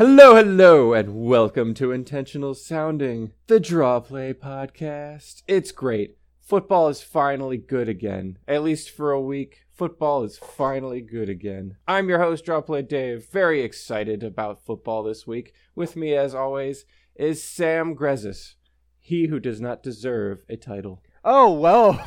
Hello, hello, and welcome to Intentional Sounding, the Draw Play podcast. It's great. Football is finally good again. At least for a week, football is finally good again. I'm your host, Draw Play Dave, very excited about football this week. With me, as always, is Sam Grezis, he who does not deserve a title. Oh well,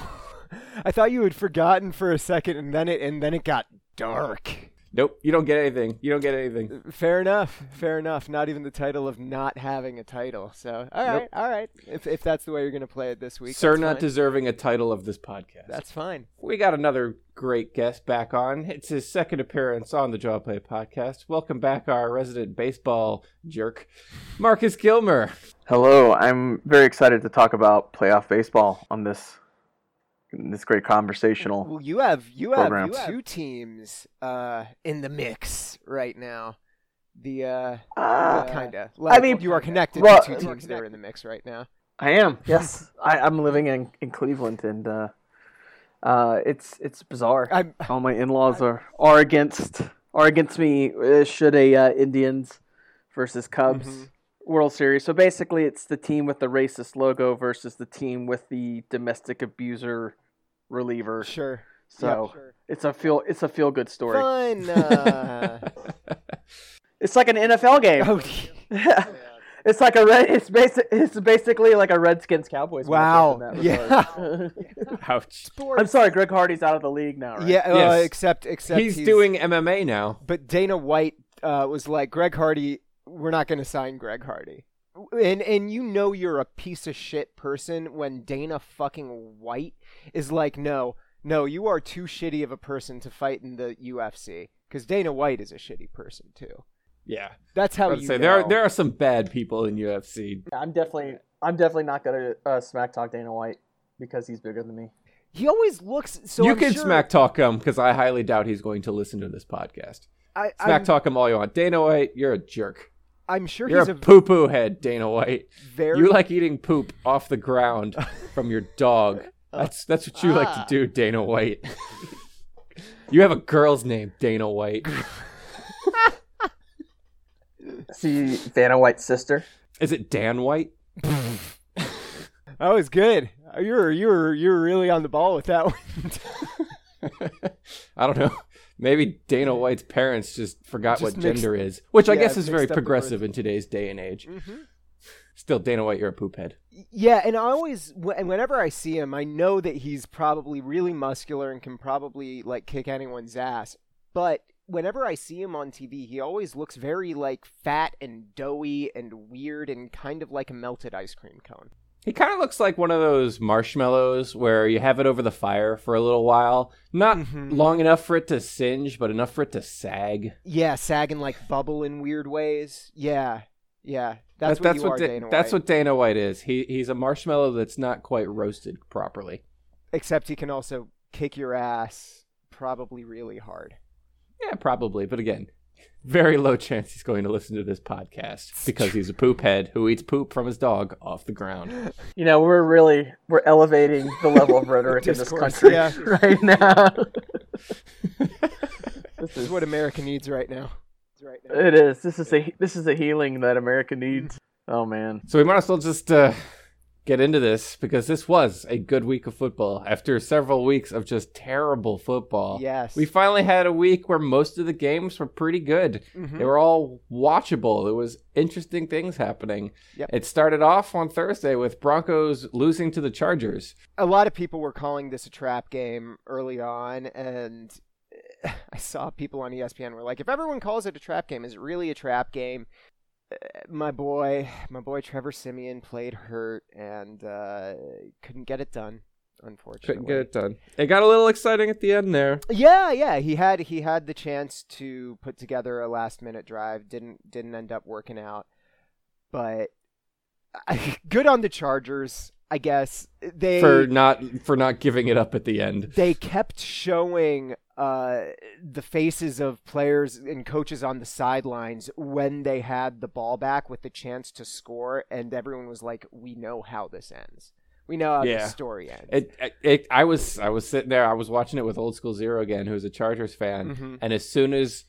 I thought you had forgotten for a second, and then it and then it got dark. Nope, you don't get anything. You don't get anything. Fair enough. Fair enough. Not even the title of not having a title. So all right, Nope. all right. If if that's the way you're gonna play it this week, Sir, that's not fine. deserving a title of this podcast. That's fine. We got another great guest back on. It's his second appearance on the Draw Play podcast. Welcome back, our resident baseball jerk, Marcus Gilmer. Hello, I'm very excited to talk about playoff baseball on this this great conversational. Well, you have you have programs. two teams uh, in the mix right now. The uh, Uh, kinda. I mean, you are connected well- to two teams that are in the mix right now. I am. Yes, I, I'm living in, in Cleveland, and uh, uh, it's it's bizarre. I'm All my in-laws are are against are against me. Uh, should a uh, Indians versus Cubs Mhm. World Series? So basically, it's the team with the racist logo versus the team with the domestic abuser reliever. sure. So Yeah, sure. it's a feel it's a feel good story. Fun. Uh, It's like an NFL game. oh, Yeah. It's like a red. It's basic. It's basically like a Redskins Cowboys. Wow. matchup in that Yeah. regard. Ouch. I'm sorry, Greg Hardy's out of the league now, right? Yeah, uh, Yes. except except He's, doing MMA now. But Dana White uh, was like, Greg Hardy, we're not going to sign Greg Hardy. And and you know you're a piece of shit person when Dana fucking White is like, no, no, you are too shitty of a person to fight in the UFC because Dana White is a shitty person too. Yeah. That's how I'd you say know. there are, there are some bad people in UFC. I'm definitely. I'm definitely not gonna uh, smack talk Dana White because he's bigger than me. he always looks so. you I'm can sure- smack talk him because I highly doubt he's going to listen to this podcast. I, Smack I'm, talk him all you want. Dana White, you're a jerk. I'm sure You're he's a a poo poo head, Dana White. very. You like eating poop off the ground from your dog. That's that's what you like to Ah. do, Dana White. you have a girl's name, Dana White. See Dana White's sister. Is it Dan White? that was good. You're you're you're really on the ball with that one. I don't know. Maybe Dana White's parents just forgot Just what mixed- gender is, which I guess is very mixed up the progressive in today's day and age. mm-hmm. Still, Dana White, you're a poop head. Yeah, and I always, and whenever I see him, I know that he's probably really muscular and can probably like kick anyone's ass. But whenever I see him on TV, he always looks very like fat and doughy and weird and kind of like a melted ice cream cone. He kind of looks like one of those marshmallows where you have it over the fire for a little while. Not Mhm. long enough for it to singe, but enough for it to sag. Yeah, sag and like bubble in weird ways. Yeah, yeah, that's That- what you are, Da- Dana that's what Dana White is. He he's a marshmallow that's not quite roasted properly. Except he can also kick your ass, probably really hard. Yeah, probably. But again, very low chance he's going to listen to this podcast because he's a poop head who eats poop from his dog off the ground. You know, we're really we're elevating the level of rhetoric in this country yeah. right now. This is what America needs right now. Right now. It is. This is a this is a healing that America needs. Oh man. So we might as well just uh, get into this because this was a good week of football after several weeks of just terrible football. Yes. We finally had a week where most of the games were pretty good. Mhm. They were all watchable. There was interesting things happening. Yep. It started off on Thursday with Broncos losing to the Chargers. a lot of people were calling this a trap game early on, and I saw people on ESPN were like, "If everyone calls it a trap game, is it really a trap game?" My boy, my boy Trevor Siemian played hurt and uh, couldn't get it done. Unfortunately, Couldn't get it done. It got a little exciting at the end there. Yeah, yeah, he had he had the chance to put together a last minute drive. Didn't didn't end up working out, but good on the Chargers. I guess they for not for not giving it up at the end. they kept showing uh, the faces of players and coaches on the sidelines when they had the ball back with the chance to score, and everyone was like, "We know how this ends. We know how Yeah. the story ends." It, it, it, I was I was sitting there. I was watching it with Old School Zero again, who's a Chargers fan, Mhm. and as soon as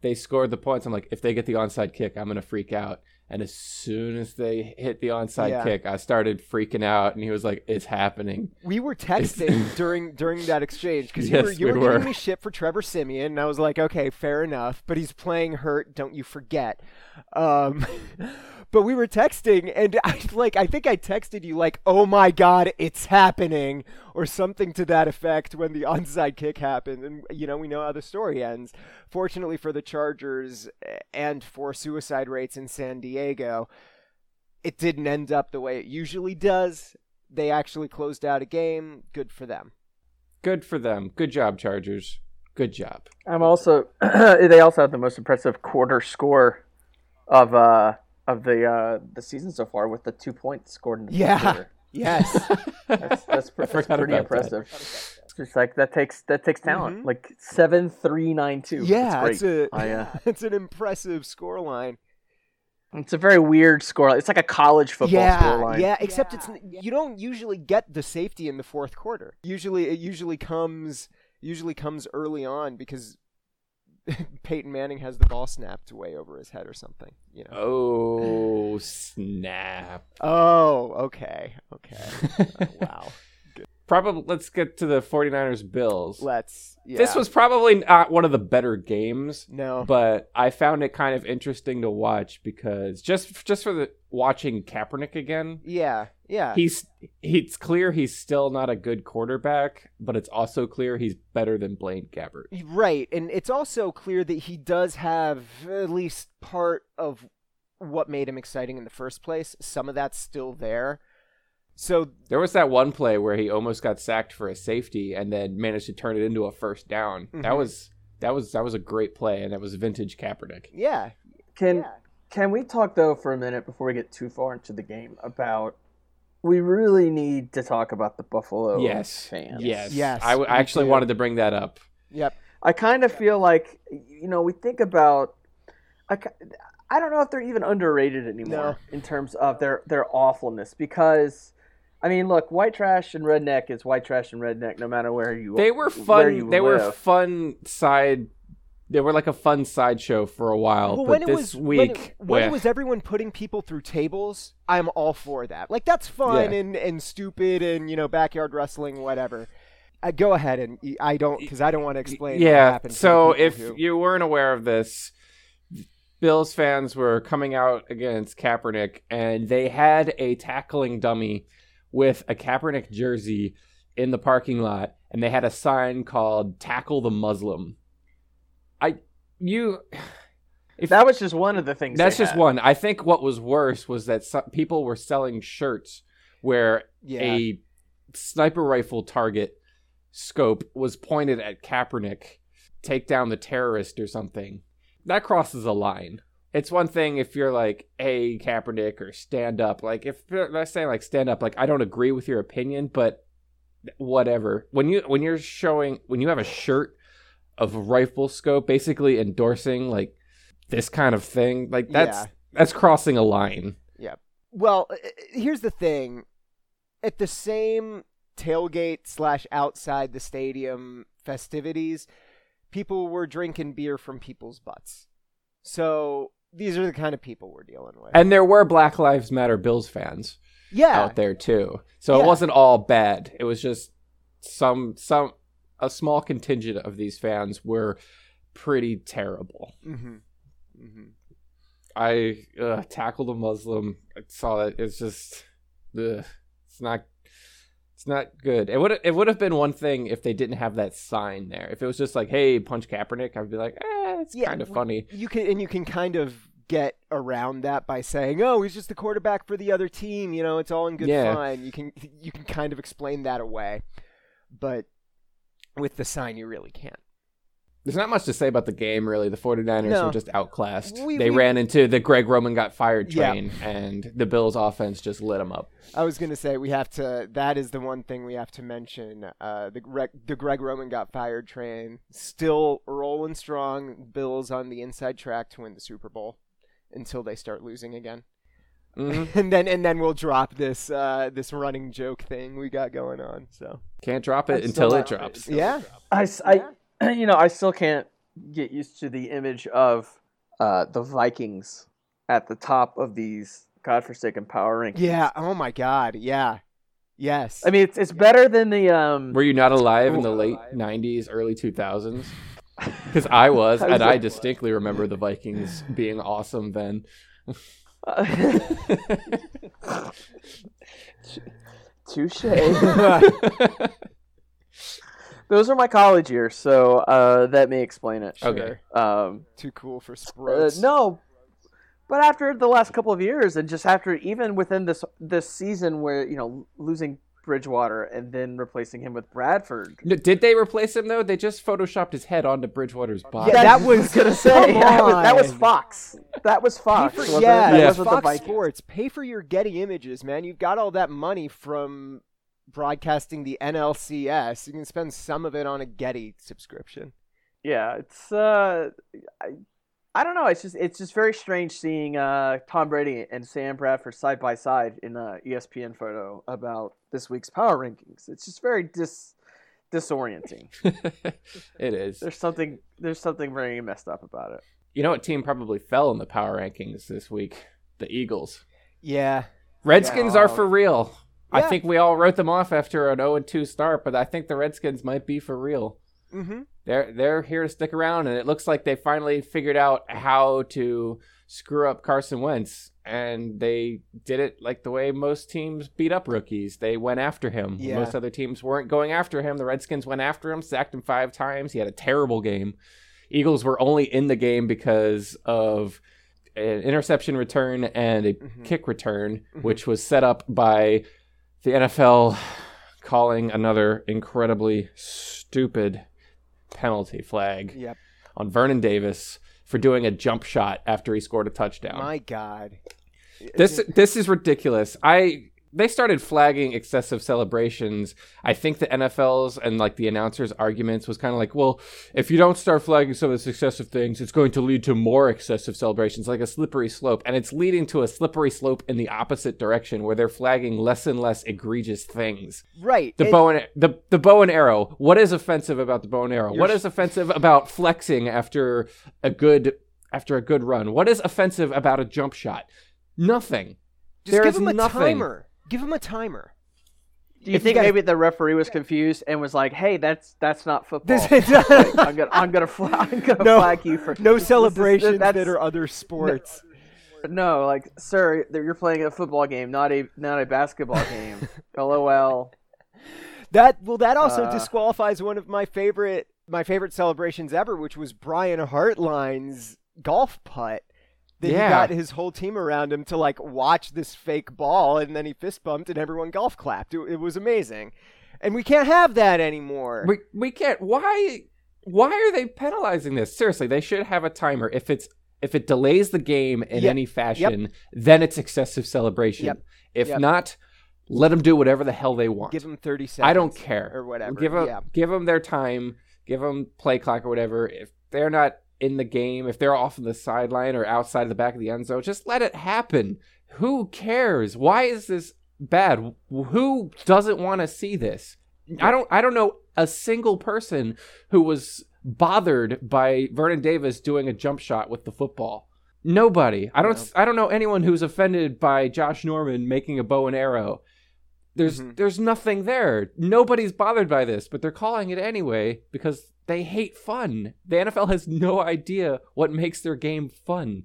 they scored the points. I'm like, if they get the onside kick, I'm gonna freak out. And as soon as they hit the onside Yeah. kick, I started freaking out. And he was like, "It's happening." We were texting during during that exchange because you were you we were, were. giving me shit for Trevor Siemian, and I was like, okay, fair enough, but he's playing hurt. Don't you forget. Um, but we were texting, and I like I think I texted you like, oh my god, it's happening, or something to that effect when the onside kick happened, and you know we know how the story ends. Fortunately for the Chargers eh, and for suicide rates in San Diego, it didn't end up the way it usually does. They actually closed out a game. Good for them. Good for them. Good job, Chargers. Good job. I'm also. they also have the most impressive quarter score of uh of the uh the season so far with the two points scored in the first Yeah. quarter. Yes. That's that's, pre- I that's pretty about that. impressive. It's just like that takes that takes talent. Mhm. Like seven three nine two. yeah, it's it's a I, uh, it's an impressive score line. It's a very weird score. It's like a college football yeah, scoreline. yeah. Except it's you don't usually get the safety in the fourth quarter. Usually, it usually comes usually comes early on because Peyton Manning has the ball snapped way over his head or something. You know. Oh snap! Oh, okay, okay. Oh, wow. Probably. Let's get to the 49ers Bills. Let's. Yeah. This was probably not one of the better games. no. but I found it kind of interesting to watch because just just for the watching Kaepernick again, Yeah, yeah. he's it's clear he's still not a good quarterback, but it's also clear he's better than Blaine Gabbert. Right, and it's also clear that he does have at least part of what made him exciting in the first place. Some of that's still there. So There was that one play where he almost got sacked for a safety and then managed to turn it into a first down. That Mhm. was that was that was a great play and that was vintage Kaepernick. yeah, Can yeah. can we talk though for a minute before we get too far into the game about we really need to talk about the Buffalo yes, fans. yes, Yes, I, w- I actually do. wanted to bring that up. Yep. I kind of feel like you know we think about I, I don't know if they're even underrated anymore No. in terms of their their awfulness because I mean look white trash and redneck is white trash and redneck no matter where you are. They were fun. you They were fun side. They were like a fun sideshow for a while. Well, but when it this was when week, it, when it with- was everyone putting people through tables, I'm all for that. Like that's fun Yeah. and and stupid and you know backyard wrestling, whatever. Uh, go ahead and I don't because I don't want to explain. what yeah. happened So people if who- you weren't aware of this, Bills fans were coming out against Kaepernick, and they had a tackling dummy with a Kaepernick jersey in the parking lot, and they had a sign called "Tackle the Muslim." I you. If, that was just one of the things That's just had. one. I think what was worse was that some people were selling shirts where yeah, a sniper rifle target scope was pointed at Kaepernick, take down the terrorist or something. That crosses a line. It's one thing if you're like, "Hey, Kaepernick," or "Stand up." Like if they're saying like "Stand up," like I don't agree with your opinion, but whatever. When you when you're showing when you have a shirt of rifle scope, basically endorsing like this kind of thing, like that's Yeah. that's crossing a line. Yeah. Well, uh, uh, here's the thing. At the same tailgate slash outside the stadium festivities, people were drinking beer from people's butts. So these are the kind of people we're dealing with. And there were Black Lives Matter Bills fans. yeah, out there too. So Yeah. it wasn't all bad. It was just some some a small contingent of these fans were pretty terrible. hmm hmm I uh, tackled a Muslim. I saw that. It's just ugh, it's not it's not good. It would it would have been one thing if they didn't have that sign there. If it was just like, "Hey, punch Kaepernick," I'd be like, "Eh, it's Yeah, kind of funny." You can and you can kind of get around that by saying, "Oh, he's just the quarterback for the other team." You know, it's all in good Yeah. fun. You can you can kind of explain that away, but with the sign, you really can't. There's not much to say about the game, really. The 49ers No. were just outclassed. We- they we- ran into the Greg Roman got fired Yeah. train, and the Bills' offense just lit them up. I was gonna say we have to. That is the one thing we have to mention. Uh, the Greg, the Greg Roman got fired train still rolling strong. Bills on the inside track to win the Super Bowl until they start losing again, hmm and then and then we'll drop this uh, this running joke thing we got going on. So Can't drop it still until it like it. drops. yeah, I, s- I- you know I still can't get used to the image of uh, the Vikings at the top of these godforsaken power rankings. Yeah. Oh my God. Yeah. Yes. I mean, it's it's better than the um. Were you not alive in the late '90s, early 2000s? Because I was, I was and I like- distinctly remember the Vikings being awesome then. Touche. Those are my college years, so uh, that may explain it. Okay. Um, Too cool for uh, sports. no, but after the last couple of years, and just after even within this this season, where you know losing Bridgewater and then replacing him with Bradford. No, Did they replace him though? They just photoshopped his head onto Bridgewater's body. Yeah, that was gonna say that was, that was. Fox. That was Fox. for, yeah. That Yeah. wasn't the Fox Sports. Pay for your Getty images, man. You've got all that money from broadcasting the NLCS. You can spend some of it on a Getty subscription. Yeah, it's uh, I, I don't know. It's just it's just very strange seeing uh Tom Brady and Sam Bradford side by side in a ESPN photo about this week's power rankings. It's just very dis disorienting. it is. There's something there's something very messed up about it. You know what team probably fell in the power rankings this week? The Eagles. Yeah. Redskins Yeah. are for real. I think we all wrote them off after an 0 2 start, but I think the Redskins might be for real. Mm-hmm. They're they're here to stick around, and it looks like they finally figured out how to screw up Carson Wentz, and they did it like the way most teams beat up rookies. They went after him. Yeah. Most other teams weren't going after him. The Redskins went after him, sacked him five times. He had a terrible game. Eagles were only in the game because of an interception return and a Mhm. kick return, Mhm. which was set up by the NFL calling another incredibly stupid penalty flag Yep. on Vernon Davis for doing a jump shot after he scored a touchdown. My God. This this is ridiculous. I they started flagging excessive celebrations. I think the NFL's and like the announcers' arguments was kind of like, well, if you don't start flagging some of the excessive things, it's going to lead to more excessive celebrations, like a slippery slope, and it's leading to a slippery slope in the opposite direction, where they're flagging less and less egregious things. right. The and- bow and the the bow and arrow. What is offensive about the bow and arrow? What is offensive about flexing after a good after a good run? What is offensive about a jump shot? Nothing. Just there give is him a nothing. timer. Give him a timer. Do you If you think guys- maybe the referee was confused and was like, "Hey, that's that's not football. This- I'm gonna I'm gonna flag, I'm gonna No. flag you for No celebrations that are other sports. No, like, sir, you're playing a football game, not a not a basketball game. LOL. That well, that also Uh. disqualifies one of my favorite my favorite celebrations ever, which was Brian Hartline's golf putt. Yeah. he got his whole team around him to like watch this fake ball, and then he fist bumped, and everyone golf clapped. It, it was amazing, and we can't have that anymore. We we can't. Why why are they penalizing this? Seriously, they should have a timer. If it's if it delays the game in Yep. any fashion, then it's excessive celebration. Yep. If Yep. not, let them do whatever the hell they want. Give them thirty seconds. I don't care or whatever. Give them yeah. give them their time. Give them play clock or whatever. If they're not in the game, if they're off on the sideline or outside of the back of the end zone, just let it happen. Who cares? Why is this bad? Who doesn't want to see this? I don't. I don't know a single person who was bothered by Vernon Davis doing a jump shot with the football. Nobody. I don't. I don't know anyone who's offended by Josh Norman making a bow and arrow. There's Mhm. there's nothing there. Nobody's bothered by this, but they're calling it anyway because they hate fun. The NFL has no idea what makes their game fun.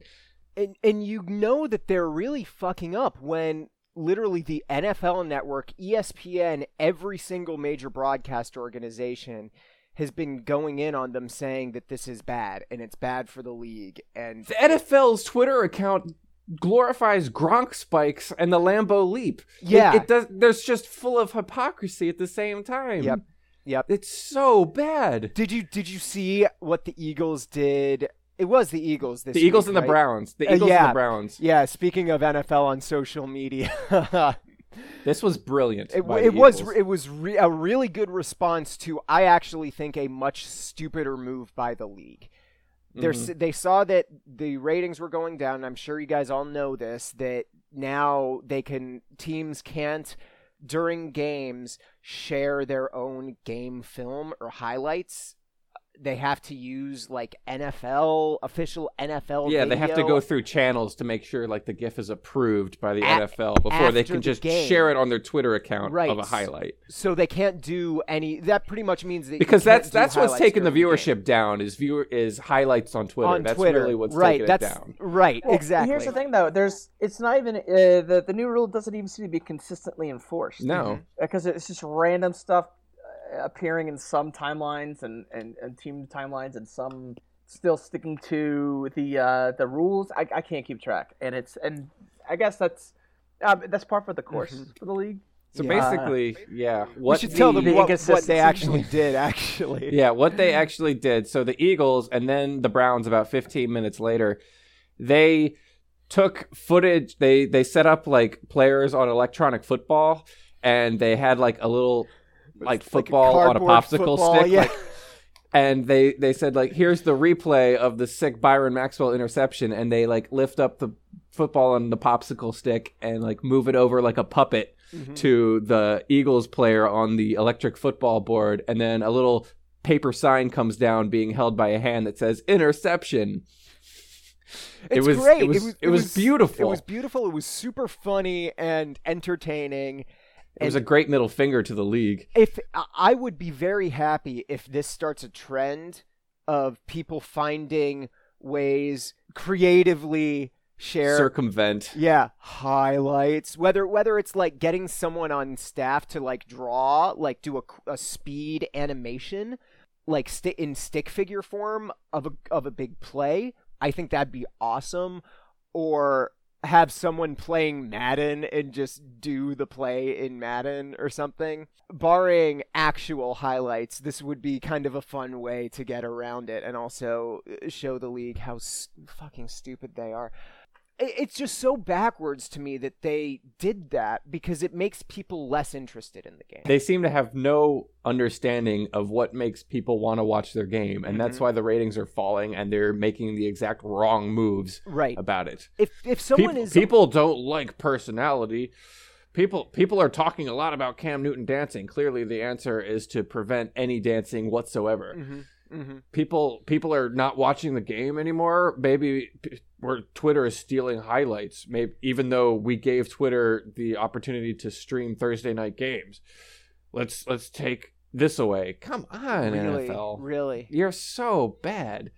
and and you know that they're really fucking up when literally the NFL network, ESPN, every single major broadcast organization has been going in on them saying that this is bad and it's bad for the league and The NFL's Twitter account glorifies Gronk spikes and the Lambeau leap. It- Yeah. it, does. There's just full of hypocrisy at the same time. Yep. Yep. It's so bad. Did you did you see what the Eagles did? It was the Eagles this The Eagles week, and the right? Browns. The Uh, Eagles yeah. and the Browns. Yeah, speaking of NFL on social media. This was brilliant. It, by the it was Eagles. it was re- a really good response to I actually think a much stupider move by the league. They're Mhm. s They saw that the ratings were going down. I'm sure you guys all know this. That now they can teams can't during games share their own game film or highlights they have to use like NFL official NFL. Yeah, they have to go through channels to make sure like the GIF is approved by the A- NFL before they can the just game. share it on their Twitter account Right. of a highlight. so they can't do any. That pretty much means that you Because can't that's do that's what's taking the during game. viewership down is viewer is highlights on Twitter. on that's Twitter. really what's right. taking that's it down. right. Well, exactly. Here's the thing, though. There's it's not even uh, the the new rule doesn't even seem to be consistently enforced. No. because it's just random stuff appearing in some timelines and, and, and team timelines and some still sticking to the uh, the rules. I, I can't keep track, and it's and I guess that's uh, that's par for the course Mhm. for the league. So Yeah. basically, yeah, we what should tell them the- the what, what they actually did. Actually, Yeah, what they actually did. So the Eagles and then the Browns about 15 minutes later, they took footage. They they set up like players on electronic football and they had like a little like football on a popsicle football, stick yeah. like and they they said like here's the replay of the sick Byron Maxwell interception and they like lift up the football on the popsicle stick and like move it over like a puppet Mhm. to the Eagles player on the electric football board, and then a little paper sign comes down being held by a hand that says interception. it It's was great. It was, it was, beautiful. It was beautiful. It was super funny and entertaining. It was a great middle finger to the league. If I- would be very happy if this starts a trend of people finding ways creatively share Circumvent. yeah highlights whether whether it's like getting someone on staff to like draw like do a, a speed animation like sti- in stick figure form of a of a big play i think that'd be awesome or have someone playing madden and just do the play in madden or something barring actual highlights this would be kind of a fun way to get around it and also show the league how fucking stupid they are it's just so backwards to me that they did that because it makes people less interested in the game. They seem to have no understanding of what makes people want to watch their game, and that's Mhm. why the ratings are falling, and they're making the exact wrong moves right. about it. If if someone people, is people don't like personality. People people are talking a lot about Cam Newton dancing. Clearly, the answer is to prevent any dancing whatsoever. Mhm, mhm. People people are not watching the game anymore. Maybe where Twitter is stealing highlights. Maybe even though we gave Twitter the opportunity to stream Thursday night games, let's let's take this away. Come on, really, NFL. really. You're so bad.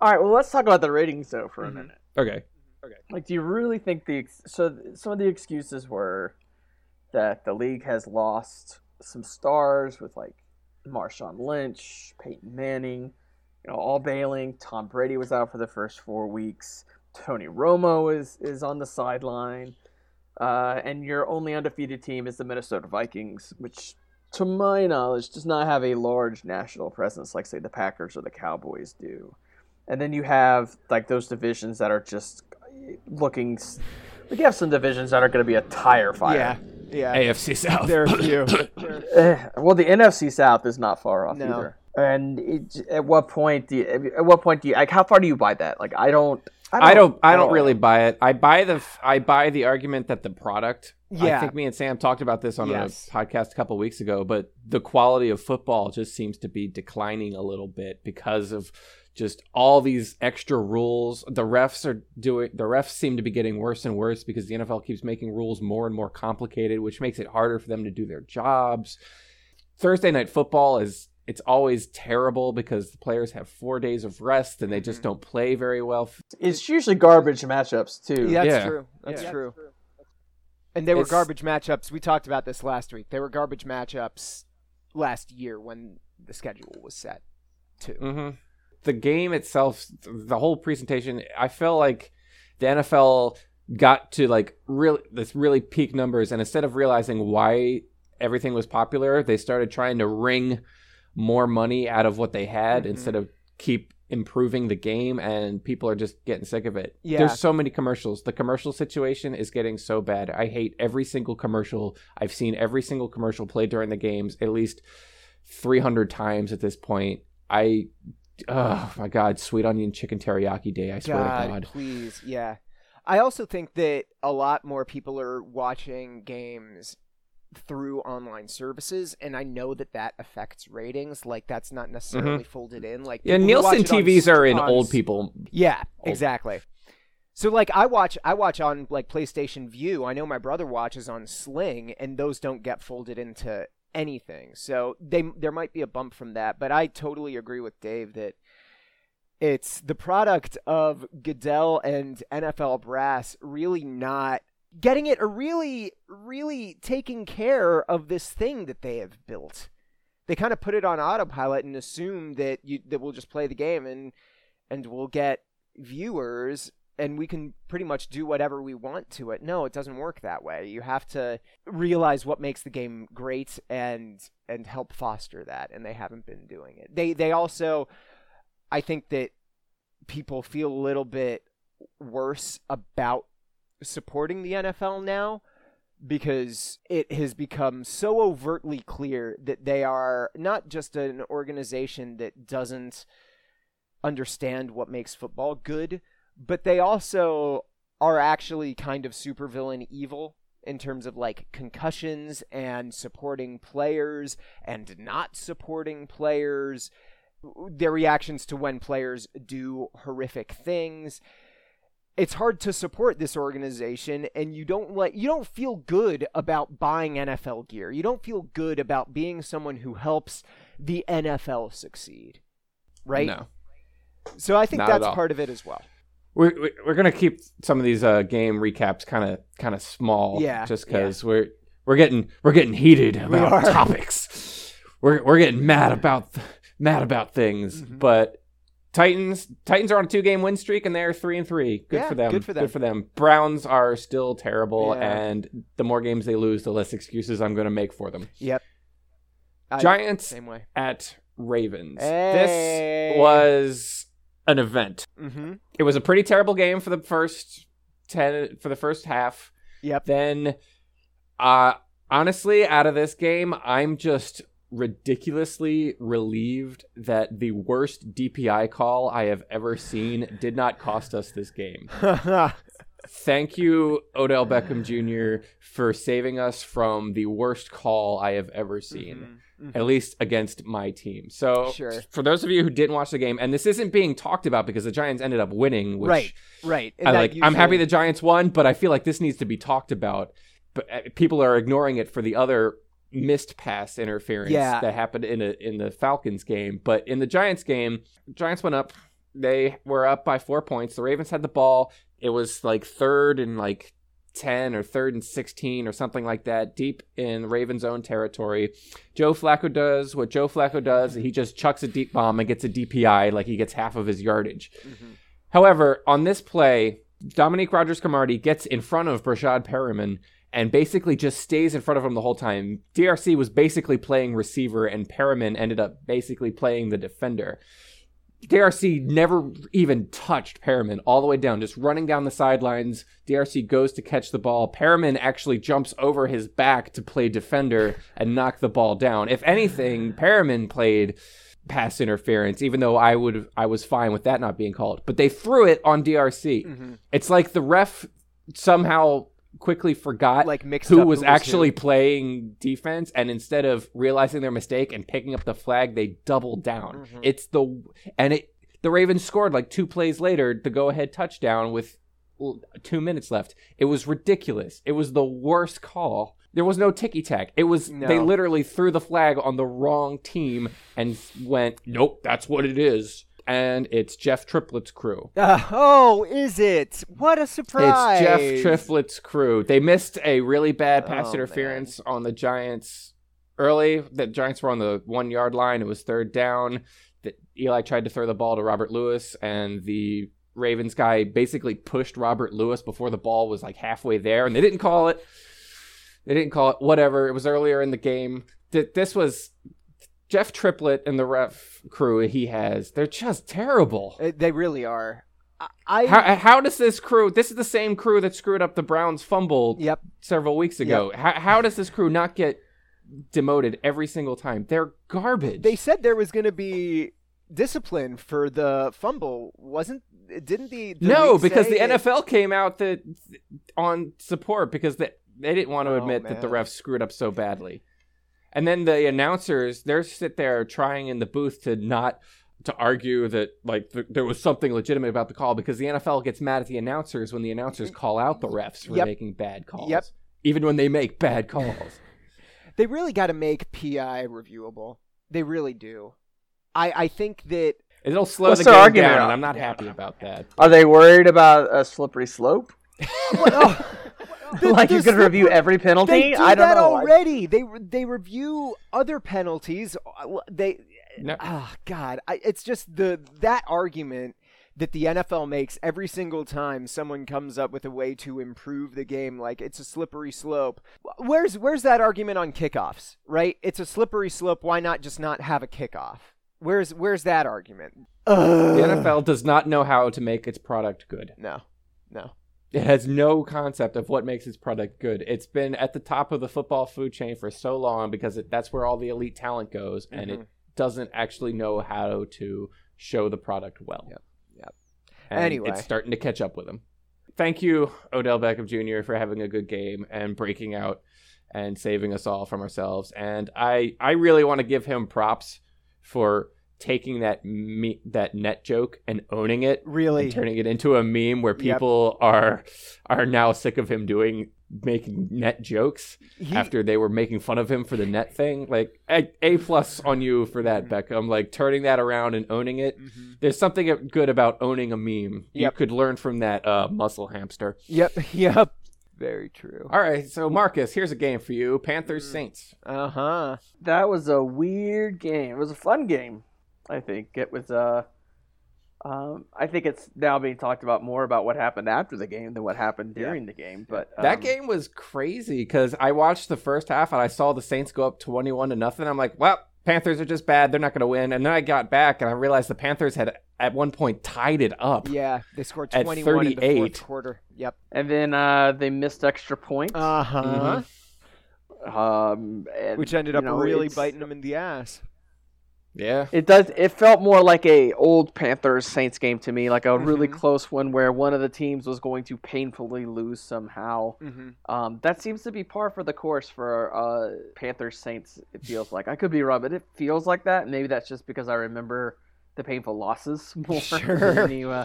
All right, well, let's talk about the ratings though for a Mhm. minute. Okay. Okay. Like, do you really think the ex- so some of the excuses were that the league has lost some stars with like Marshawn Lynch, Peyton Manning, you know, all bailing. Tom Brady was out for the first four weeks. Tony Romo is is on the sideline, uh, and your only undefeated team is the Minnesota Vikings, which, to my knowledge, does not have a large national presence like say the Packers or the Cowboys do. And then you have like those divisions that are just looking. Like you have some divisions that are going to be a tire fire. Yeah, yeah. AFC South. There are a few. Eh, well, the NFC South is not far off No. either. And it, at what point do you, at what point do you like how far do you buy that? Like I don't. I don't. I at don't really buy it. I buy the. I buy the argument that the product. Yeah. I think me and Sam talked about this on Yes. a podcast a couple weeks ago. But the quality of football just seems to be declining a little bit because of just all these extra rules. The refs are doing. The refs seem to be getting worse and worse because the NFL keeps making rules more and more complicated, which makes it harder for them to do their jobs. Thursday night football is. It's always terrible because the players have four days of rest and they just Mhm. don't play very well. It's usually garbage matchups too. Yeah, that's Yeah. true. That's Yeah. true. And they were It's- garbage matchups. We talked about this last week. They were garbage matchups last year when the schedule was set, too. hmm The game itself, the whole presentation, I feel like the NFL got to like really this really peak numbers, and instead of realizing why everything was popular, they started trying to wring more money out of what they had Mhm. instead of keep improving the game and people are just getting sick of it. Yeah. There's so many commercials. The commercial situation is getting so bad. I hate every single commercial. I've seen every single commercial played during the games at least 300 times at this point. I oh my god, sweet onion chicken teriyaki day. I swear God, to god. please, yeah. I also think that a lot more people are watching games through online services, and I know that that affects ratings. Like that's not necessarily folded in. Like Mm-hmm. Yeah, people who watch Nielsen it on TVs are in on old people. Yeah, Old. exactly. So like I watch I watch on like PlayStation Vue. I know my brother watches on Sling and those don't get folded into anything. So they there might be a bump from that, but I totally agree with Dave that it's the product of Goodell and NFL brass really not getting it or really really taking care of this thing that they have built. They kind of put it on autopilot and assume that you that we'll just play the game and and we'll get viewers and we can pretty much do whatever we want to it. No, it doesn't work that way. You have to realize what makes the game great and and help foster that and they haven't been doing it. They they also I think that people feel a little bit worse about supporting the NFL now because it has become so overtly clear that they are not just an organization that doesn't understand what makes football good, but they also are actually kind of supervillain evil in terms of like concussions and supporting players and not supporting players, their reactions to when players do horrific things. It's hard to support this organization and you don't like you don't feel good about buying NFL gear. You don't feel good about being someone who helps the NFL succeed. Right? No. So I think Not that's part of it as well. We're we- we're gonna keep some of these uh, game recaps kind of kind of small, Yeah, just because we're we're getting we're getting heated about are. topics. We're we're getting mad about th- mad about things, Mhm. but Titans Titans are on a two game win streak and they're three and three. Good Yeah, for them. good for them. Good for them. Browns are still terrible, Yeah. and the more games they lose, the less excuses I'm going to make for them. Yep. I- Giants Same way. at Ravens. Hey. This was an event. Mm-hmm. It was a pretty terrible game for the first ten for the first half. Yep. Then, uh, honestly, out of this game, I'm just ridiculously relieved that the worst DPI call I have ever seen did not cost us this game. Thank you, Odell Beckham Jr., for saving us from the worst call I have ever seen Mhm. at least against my team. So, Sure. for those of you who didn't watch the game, and this isn't being talked about because the Giants ended up winning, which right. Right. I like. I'm happy the Giants won, but I feel like this needs to be talked about. But uh, people are ignoring it for the other missed pass interference Yeah. that happened in a, in the Falcons game. But in the Giants game, Giants went up. They were up by four points. The Ravens had the ball. It was like third and like 10 or third and 16 or something like that, deep in Ravens' own territory. Joe Flacco does what Joe Flacco does. He just chucks a deep bomb and gets a DPI, like he gets half of his yardage. Mhm. However, on this play, Dominique Rodgers Cromartie gets in front of Breshad Perriman and basically just stays in front of him the whole time. DRC was basically playing receiver, and Perriman ended up basically playing the defender. DRC never even touched Perriman all the way down, just running down the sidelines. DRC goes to catch the ball. Perriman actually jumps over his back to play defender and knock the ball down. If anything, Perriman played pass interference, even though I would I was fine with that not being called. But they threw it on DRC. Mhm. It's like the ref somehow quickly forgot Like mixed who was who actually who. playing defense and instead of realizing their mistake and picking up the flag they doubled down. Mhm. it's the and it the ravens scored like two plays later the go ahead touchdown with two minutes left. It was ridiculous. It was the worst call. There was no ticky tack it was they literally threw the flag on the wrong team and went nope that's what it is and it's Jeff Triplette's crew Uh, oh, is it? What a surprise! it's Jeff Triplette's crew. They missed a really bad pass Oh, interference on the Giants early. The Giants were on the one yard line. It was third down. That Eli tried to throw the ball to Roger Lewis, and the Ravens guy basically pushed Roger Lewis before the ball was like halfway there, and they didn't call it. They didn't call it. Whatever. It was earlier in the game. Th- This was Jeff Triplette and the ref crew he has. They're just terrible. Uh, They really are. I, How, how does this crew? This is the same crew that screwed up the Browns fumble yep. several weeks ago. How, how does this crew not get demoted every single time? They're garbage. They said there was going to be discipline for the fumble, wasn't? Didn't the, the no, because the that- NFL came out that on support because they they didn't want to Oh, admit that the man. refs screwed up so badly. And then the announcers, they're sit there trying in the booth to not to argue that like th- there was something legitimate about the call because the NFL gets mad at the announcers when the announcers mm-hmm. call out the refs for Yep. making bad calls. Yep. Even when they make bad calls. They really got to make PI reviewable. They really do. I I think that It'll slow What's the game argument down, and I'm not happy about that. Are they worried about a slippery slope? oh, The- like the he's going to review every penalty? They do I don't that know. already. They they review other penalties. Uh, They No. ah God, I, it's just the that argument that the NFL makes every single time someone comes up with a way to improve the game. Like it's a slippery slope. Where's where's that argument on kickoffs? Right? It's a slippery slope. Why not just not have a kickoff? Where's where's that argument? The NFL does not know how to make its product good. No, no. It has no concept of what makes its product good. It's been at the top of the football food chain for so long because it, that's where all the elite talent goes, and Mm-hmm. it doesn't actually know how to show the product well. Yep, yep. And Anyway. it's starting to catch up with them. Thank you, Odell Beckham Jr., for having a good game and breaking out and saving us all from ourselves. And I, I really want to give him props for taking that me- that net joke and owning it Really? and turning it into a meme where Yep. people are are now sick of him doing making net jokes He- after they were making fun of him for the net thing. Like a, a plus on you for that, Mm-hmm. Beckham. Like turning that around and owning it. Mhm. There's something good about owning a meme. You could learn from that uh, muscle hamster. Yep. Yep. Very true. All right, so Marcus, here's a game for you: Mm. Panthers Saints. Uh huh. That was a weird game. It was a fun game. I think it was. Uh, um, I think it's now being talked about more about what happened after the game than what happened during the game. But that um, game was crazy because I watched the first half and I saw the Saints go up 21 to nothing. I'm like, well, Panthers are just bad. They're not going to win. And then I got back and I realized the Panthers had at one point tied it up. Yeah, they scored At 21 in the 38. fourth quarter. Yep. and then uh, they missed extra points. Uh huh. um, and, Which ended up know, really biting them in the ass. Yeah. It does. It felt more like a old Panthers Saints game to me, like a really Mhm. close one where one of the teams was going to painfully lose somehow. Mm-hmm. Um, that seems to be par for the course for uh, Panthers Saints. It feels like I could be wrong, but it feels like that. Maybe that's just because I remember the painful losses more. Sure. than you, uh,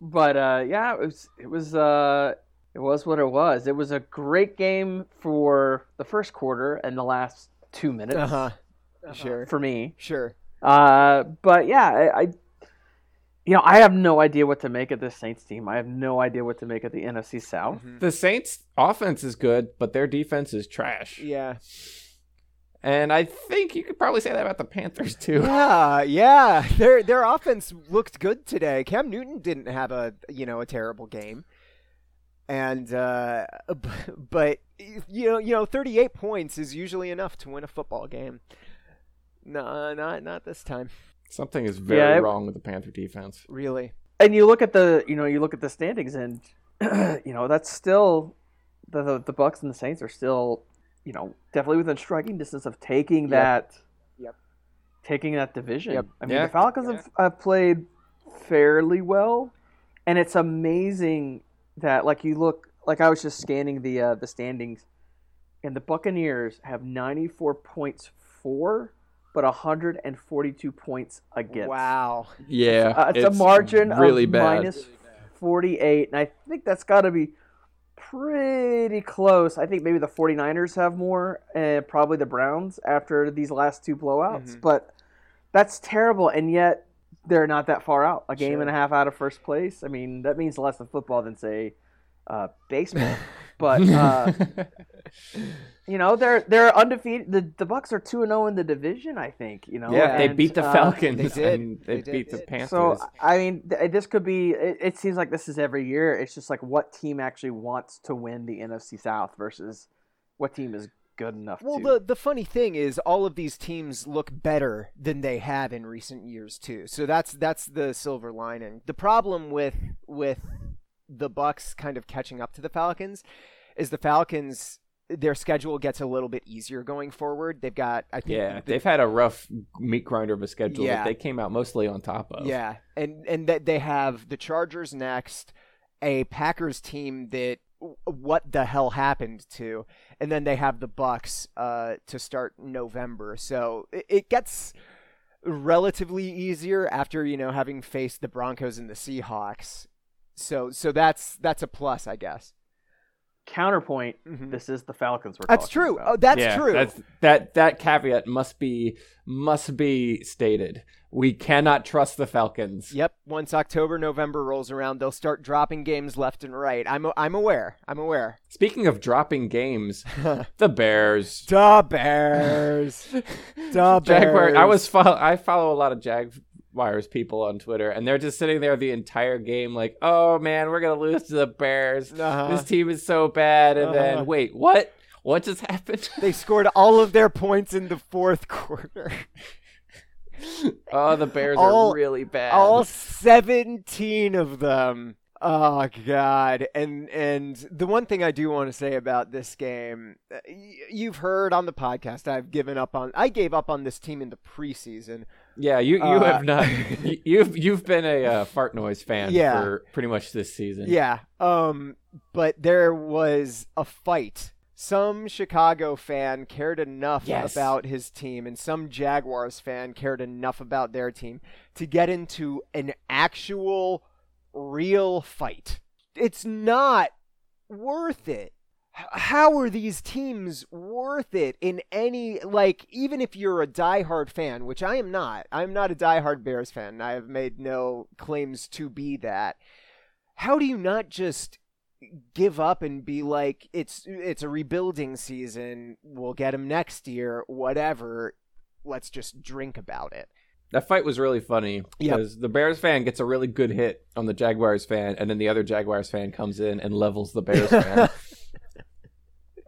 but uh, yeah, it was. It was. Uh, it was what it was. It was a great game for the first quarter and the last two minutes Uh huh. Sure. for me. Sure. Uh, but yeah, I, I, you know, I have no idea what to make of this Saints team. I have no idea what to make of the NFC South. Mhm. the Saints offense is good, but their defense is trash. Yeah. And I think you could probably say that about the Panthers too. Yeah, yeah. Their their offense looked good today. Cam Newton didn't have a you know a terrible game, and uh, but you know you know thirty eight points is usually enough to win a football game. No, not not this time. Something is very Yeah, it- wrong with the Panther defense. Really. And you look at the, you know, you look at the standings, and you know that's still the the, the Bucks and the Saints are still, you know, definitely within striking distance of taking Yep. that, Yep. taking that division. Yep. I mean, Yeah. the Falcons have, have played fairly well, and it's amazing that like you look like I was just scanning the uh, the standings, and the Buccaneers have ninety four points for, but hundred and forty two points against. Wow. Yeah, Uh, it's, a margin really of bad. minus 48, and I think that's got to be pretty close. I think maybe the 49ers have more, and probably the Browns after these last two blowouts. Mhm. But that's terrible, and yet they're not that far out. A game Sure. and a half out of first place. I mean, that means less in football than say uh, baseball. but uh, you know, they're they're undefeated. The the Bucks are two and zero in the division. I think. You know. yeah, they beat the uh, Falcons. they did. And they, They did. beat the Panthers. so I mean, th- this could be. It, it seems like this is every year. It's just like what team actually wants to win the NFC South versus what team is good enough Well, to. the the funny thing is, all of these teams look better than they have in recent years too. So that's that's the silver lining. The problem with with the Bucks kind of catching up to the Falcons is the Falcons their schedule gets a little bit easier going forward. They've got I think yeah, the- they've had a rough meat grinder of a schedule Yeah. that they came out mostly on top of. Yeah, and and that they have the Chargers next, a Packers team that what the hell happened to, and then they have the Bucks uh, to start November. So it, it gets relatively easier after you know having faced the Broncos and the Seahawks. So so that's that's a plus, I guess. Counterpoint: Mhm. This is the Falcons. We're That's talking true. about. Oh, that's Yeah, true. That's, that that caveat must be must be stated. We cannot trust the Falcons. Yep. Once October, November rolls around, they'll start dropping games left and right. I'm I'm aware. I'm aware. Speaking of dropping games, the Bears. Da Bears. Da Bears. Jaguar. I was follow. I follow a lot of Jaguars people on Twitter, and they're just sitting there the entire game, like, "Oh man, we're gonna lose to the Bears. Uh-huh. This team is so bad." And Uh-huh. then, wait, what? What just happened? They scored all of their points in the fourth quarter. oh, the Bears All- are really bad. all 17 of them. Oh god. And and the one thing I do want to say about this game, you've heard on the podcast I've given up on I gave up on this team in the preseason. Yeah, you you Uh, have not. you- You've you've been a uh, fart noise fan Yeah. for pretty much this season. Yeah. Um but there was a fight. Some Chicago fan cared enough Yes. about his team and some Jaguars fan cared enough about their team to get into an actual real fight. It's not worth it. How are these teams worth it in any like even if you're a diehard fan, which I am not. I'm not a diehard Bears fan. I have made no claims to be that. How do you not just give up and be like it's it's a rebuilding season, we'll get him next year, whatever. Let's just drink about it. That fight was really funny Yep. because the Bears fan gets a really good hit on the Jaguars fan, and then the other Jaguars fan comes in and levels the Bears fan.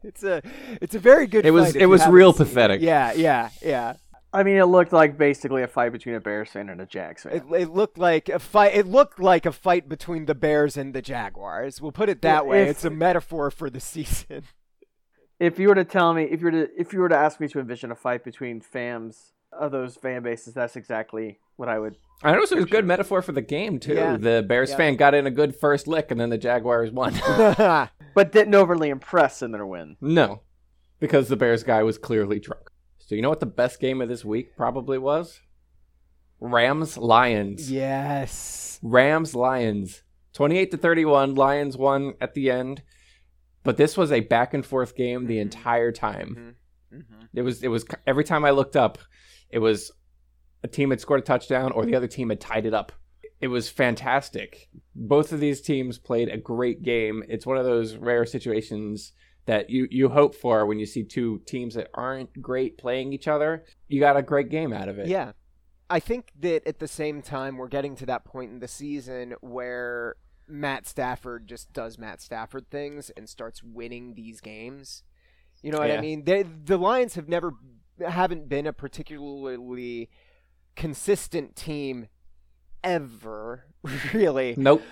It's a it's a very good It was- fight it was real seen it. pathetic. Yeah, yeah, yeah. I mean, it looked like basically a fight between a Bears fan and a Jags fan. It, it looked like a fight. It looked like a fight between the Bears and the Jaguars. We'll put it that Well, way. It's a metaphor for the season. if you were to tell me, if you were to, if you were to ask me to envision a fight between fans of those fan bases, that's exactly what I would. I noticed it was a good metaphor for the game too. Yeah. The Bears Yeah. fan got in a good first lick, and then the Jaguars won. But didn't overly impress in their win. no, because the Bears guy was clearly drunk. So you know what the best game of this week probably was? Rams Lions. yes. Rams Lions. 28 to 31 Lions won at the end. But this was a back and forth game the entire time. Mm-hmm. It was it was every time I looked up, it was a team had scored a touchdown or the other team had tied it up. It was fantastic. Both of these teams played a great game. It's one of those rare situations that you you hope for when you see two teams that aren't great playing each other. You got a great game out of it. Yeah. I think that at the same time, we're getting to that point in the season where Matt Stafford just does Matt Stafford things and starts winning these games. You know what I mean? They, the Lions have never haven't been a particularly consistent team ever, really Nope.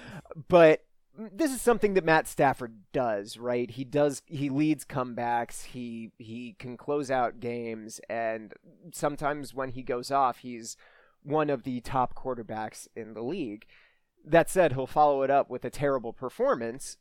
but this is something that Matt Stafford does, right? He does he leads comebacks, he he can close out games and sometimes when he goes off, he's one of the top quarterbacks in the league. That said, he'll follow it up with a terrible performance,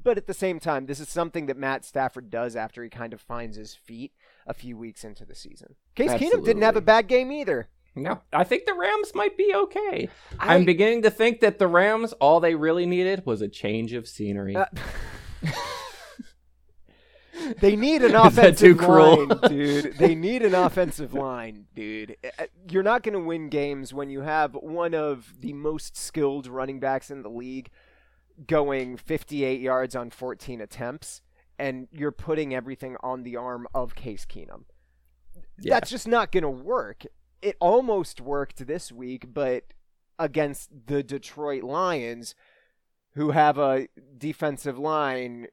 but at the same time, this is something that Matt Stafford does after he kind of finds his feet a few weeks into the season. Case Keenum didn't have a bad game either. No, I think the Rams might be okay. I- I'm beginning to think that the Rams, all they really needed was a change of scenery. Uh, they need an offensive line, dude. They need an offensive line, dude. You're not going to win games when you have one of the most skilled running backs in the league going 58 yards on 14 attempts, and you're putting everything on the arm of Case Keenum. Yeah. That's just not going to work. It almost worked this week, but against the Detroit Lions, who have a defensive line.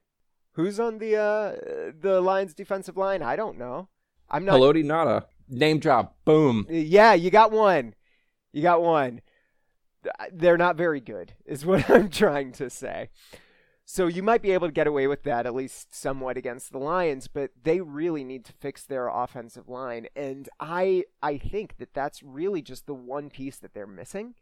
Who's on the uh, the Lions defensive line? I don't know. I'm not. Haloti Ngata. Name drop. Boom. Yeah, you got one. You got one. They're not very good, is what I'm trying to say. So you might be able to get away with that at least somewhat against the Lions, but they really need to fix their offensive line, and I I think that that's really just the one piece that they're missing.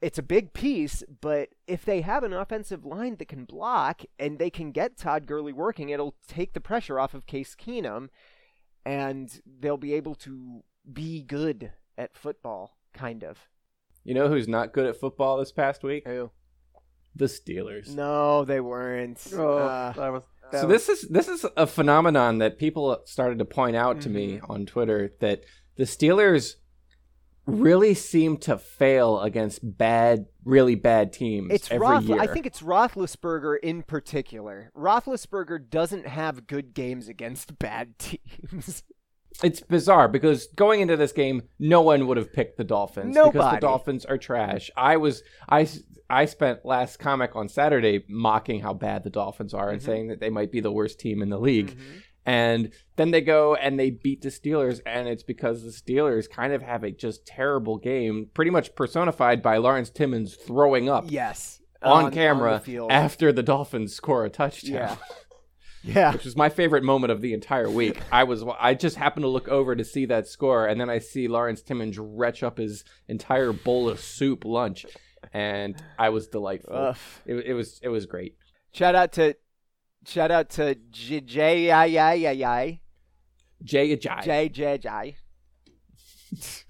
it's a big piece, but if they have an offensive line that can block and they can get Todd Gurley working, it'll take the pressure off of Case Keenum and they'll be able to be good at football, kind of. You know who's not good at football this past week? Who? The Steelers. No, they weren't. Oh, Uh, that was. That So was- this is this is a phenomenon that people started to point out to me Mm-hmm. on Twitter that the Steelers really seem to fail against bad, really bad teams It's every Roth- year. I think it's Roethlisberger in particular. Roethlisberger doesn't have good games against bad teams. it's bizarre because going into this game, no one would have picked the Dolphins because the Dolphins are trash. I was I I spent last comic on Saturday mocking how bad the Dolphins are and Mhm. saying that they might be the worst team in the league. Mhm. And then they go and they beat the Steelers, and it's because the Steelers kind of have a just terrible game, pretty much personified by Lawrence Timmons throwing up Yes. on, the camera field. after the Dolphins score a touchdown. Yeah. yeah. Which was my favorite moment of the entire week. I was I just happened to look over to see that score, and then I see Lawrence Timmons retch up his entire bowl of soup lunch, and I was delightful. It, it was it was great. Shout out to shout out to J J I I I I Jay Ajayi. J J J.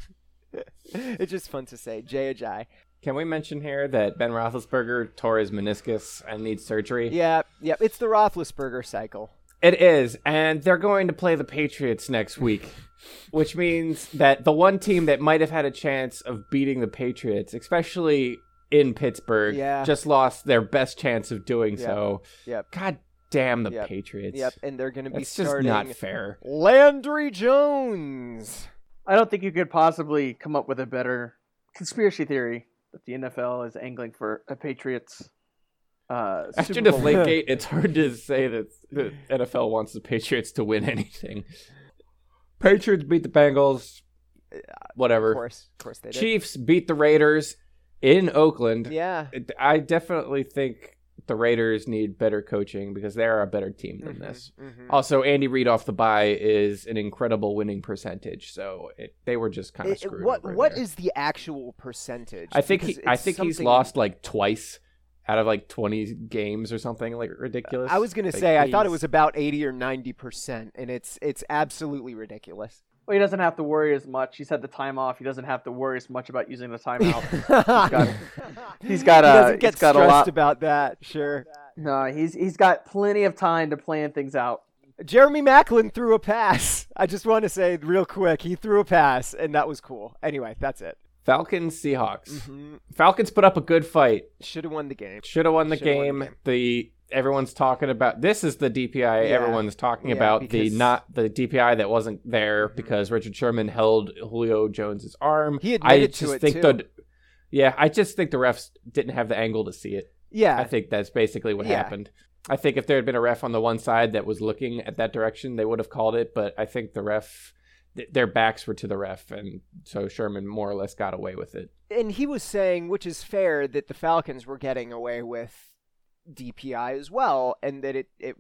It's just fun to say J J. Can we mention here that Ben Roethlisberger tore his meniscus and needs surgery? Yeah, yeah. It's the Roethlisberger cycle. It is, and they're going to play the Patriots next week, which means that the one team that might have had a chance of beating the Patriots, especially in Pittsburgh, Yeah. just lost their best chance of doing Yep. so. Yep. God damn the Yep. Patriots. Yep. And they're going to be It's just starting not fair. Landry Jones. I don't think you could possibly come up with a better conspiracy theory that the NFL is angling for a Patriots. Uh, After Super Bowl. Deflategate, it's hard to say that the NFL wants the Patriots to win anything. Patriots beat the Bengals. Whatever. Of course, of course they did. Chiefs beat the Raiders in Oakland. Yeah. I definitely think the Raiders need better coaching because they're a better team than Mhm, this. mhm. Also, Andy Reid off the bye is an incredible winning percentage, so it, they were just kind of screwed. what what there. is the actual percentage? I think he, I think he's lost like twice out of like twenty games or something like ridiculous. I was gonna Like, say I thought it was about eighty or ninety percent, and it's it's absolutely ridiculous. Well, he doesn't have to worry as much. He's had the time off. He doesn't have to worry as much about using the timeout. got, he's got he doesn't get he's got a stressed lot- about that. Sure. no, he's he's got plenty of time to plan things out. Jeremy Maclin threw a pass. I just want to say real quick, he threw a pass, and that was cool. Anyway, that's it. Falcons Seahawks. hmm Falcons put up a good fight. Should have won the game. Should have won the won the game. game. The everyone's talking about this is the DPI Yeah. everyone's talking Yeah, about the not the DPI that wasn't there Mhm. because Richard Sherman held Julio Jones's arm. He I admitted to just it, think too. the yeah, I just think the refs didn't have the angle to see it. Yeah. I think that's basically what Yeah. happened. I think if there had been a ref on the one side that was looking at that direction, they would have called it. But I think the ref, th- their backs were to the ref, and so Sherman more or less got away with it. and he was saying, which is fair, that the Falcons were getting away with DPI as well, and that it it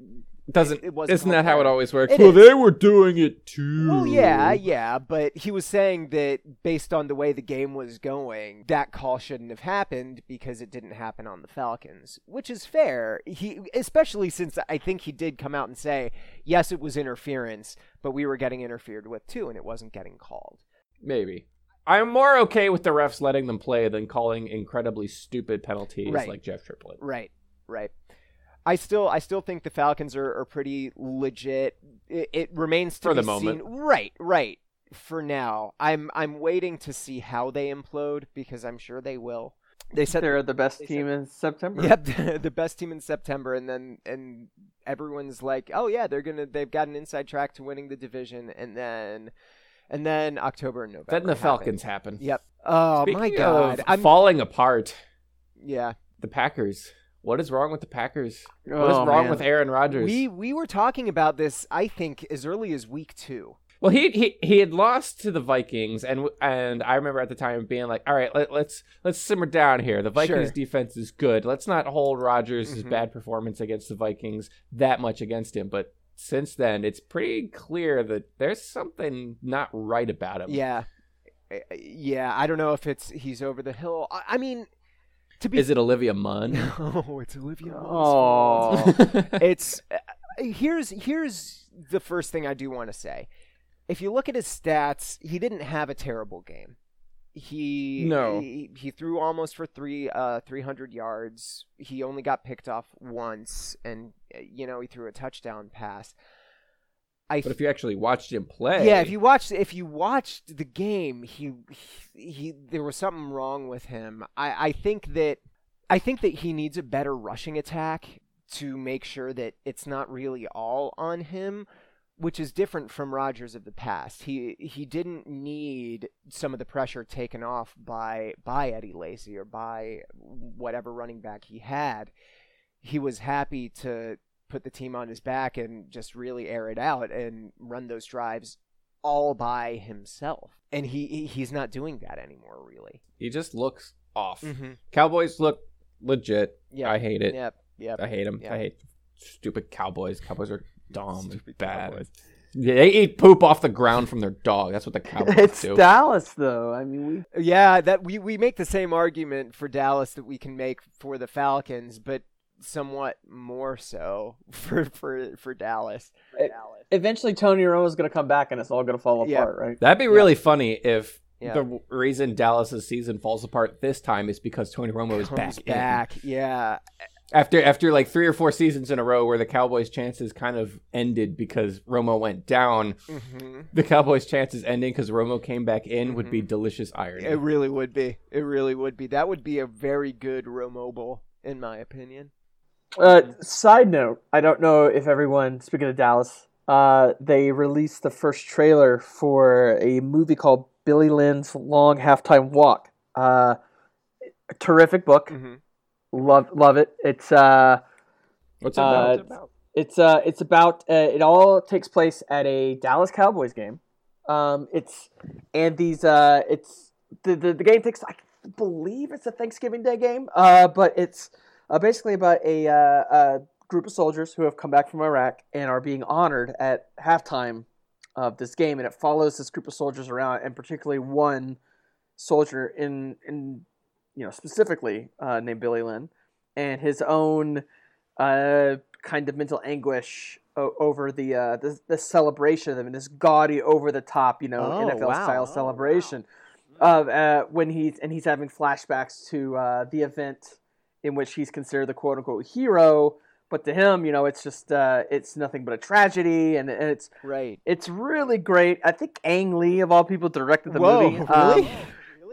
Doesn't It wasn't isn't that how it always works? It well, is. they were doing it too. Well, yeah, yeah, but he was saying that based on the way the game was going, that call shouldn't have happened because it didn't happen on the Falcons, which is fair. He, especially since I think he did come out and say, yes, it was interference, but we were getting interfered with too, and it wasn't getting called. Maybe. I'm more okay with the refs letting them play than calling incredibly stupid penalties Right. like Jeff Triplette. Right, right. I still, I still think the Falcons are, are pretty legit. It, it remains to For the moment. seen. Right, right. For now, I'm, I'm waiting to see how they implode because I'm sure they will. They said They're the best they team said- in September. Yep, the best team in September, and then and everyone's like, oh yeah, they're gonna they've got an inside track to winning the division, and then and then October and November. Then the happen. Falcons happen. Yep. Oh Speaking my god. of I'm falling apart, yeah. the Packers. What is wrong with the Packers? What is Oh, wrong man. with Aaron Rodgers? We we were talking about this, I think, as early as week two. Well, he he he had lost to the Vikings, and and I remember at the time being like, "All right, let, let's let's simmer down here. The Vikings Sure. defense is good. Let's not hold Rodgers' Mhm. bad performance against the Vikings that much against him." But since then, it's pretty clear that there's something not right about him. Yeah. Yeah, I don't know if it's he's over the hill. I, I mean, To be Is it Olivia Munn? Oh, it's Olivia. Munn's Oh, it's uh, here's here's the first thing I do want to say. If you look at his stats, he didn't have a terrible game. He No. he, he threw almost for three uh 300 yards. He only got picked off once, and uh, you know he threw a touchdown pass. I but if you actually watched him play, yeah, if you watched if you watched the game, he, he he there was something wrong with him. I I think that I think that he needs a better rushing attack to make sure that it's not really all on him, which is different from Rodgers of the past. He he didn't need some of the pressure taken off by by Eddie Lacy or by whatever running back he had. He was happy to put the team on his back and just really air it out and run those drives all by himself. And he he- he's not doing that anymore, really. he just looks off. Mm-hmm. Cowboys look legit. Yeah, I hate it. Yep, yep. I hate them. Yeah. I hate stupid Cowboys. Cowboys are dumb and bad. Cowboys. Yeah, they eat poop off the ground from their dog. That's what the Cowboys it's do. Dallas though. I mean, we Yeah, that we we make the same argument for Dallas that we can make for the Falcons, but somewhat more so for for for Dallas. It- eventually Tony Romo is gonna come back and it's all gonna fall Yeah. apart, right? That'd be really funny if Yeah. the reason Dallas's season falls apart this time is because Tony Romo is Comes back. in. back. Yeah. after after like three or four seasons in a row where the Cowboys' chances kind of ended because Romo went down. hmm The Cowboys' chances ending because Romo came back in would Mm-hmm. be delicious irony. It really would be. It really would be. That would be a very good Romo Romobile, in my opinion. Uh, side note, I don't know if everyone, speaking of Dallas, uh, they released the first trailer for a movie called Billy Lynn's Long Halftime Walk. Uh, a terrific book. Mm-hmm. Love love it. It's uh, What's it Uh, about? It's uh, it's about uh, it all takes place at a Dallas Cowboys game. Um, it's and these uh, it's the, the the game takes I believe it's a Thanksgiving Day game. Uh, but it's uh, basically about a, uh, a group of soldiers who have come back from Iraq and are being honored at halftime of this game, and it follows this group of soldiers around, and particularly one soldier in in you know specifically uh, named Billy Lynn, and his own uh, kind of mental anguish o- over the uh, the, the celebration of them and this gaudy, over the top, you know, Oh, NFL wow. style Oh, celebration of uh, when he's and he's having flashbacks to uh, the event in which he's considered the quote unquote hero. But to him, you know, it's just uh, it's nothing but a tragedy, and, and it's Right. it's really great. I think Ang Lee of all people directed the Whoa, movie. really? Um,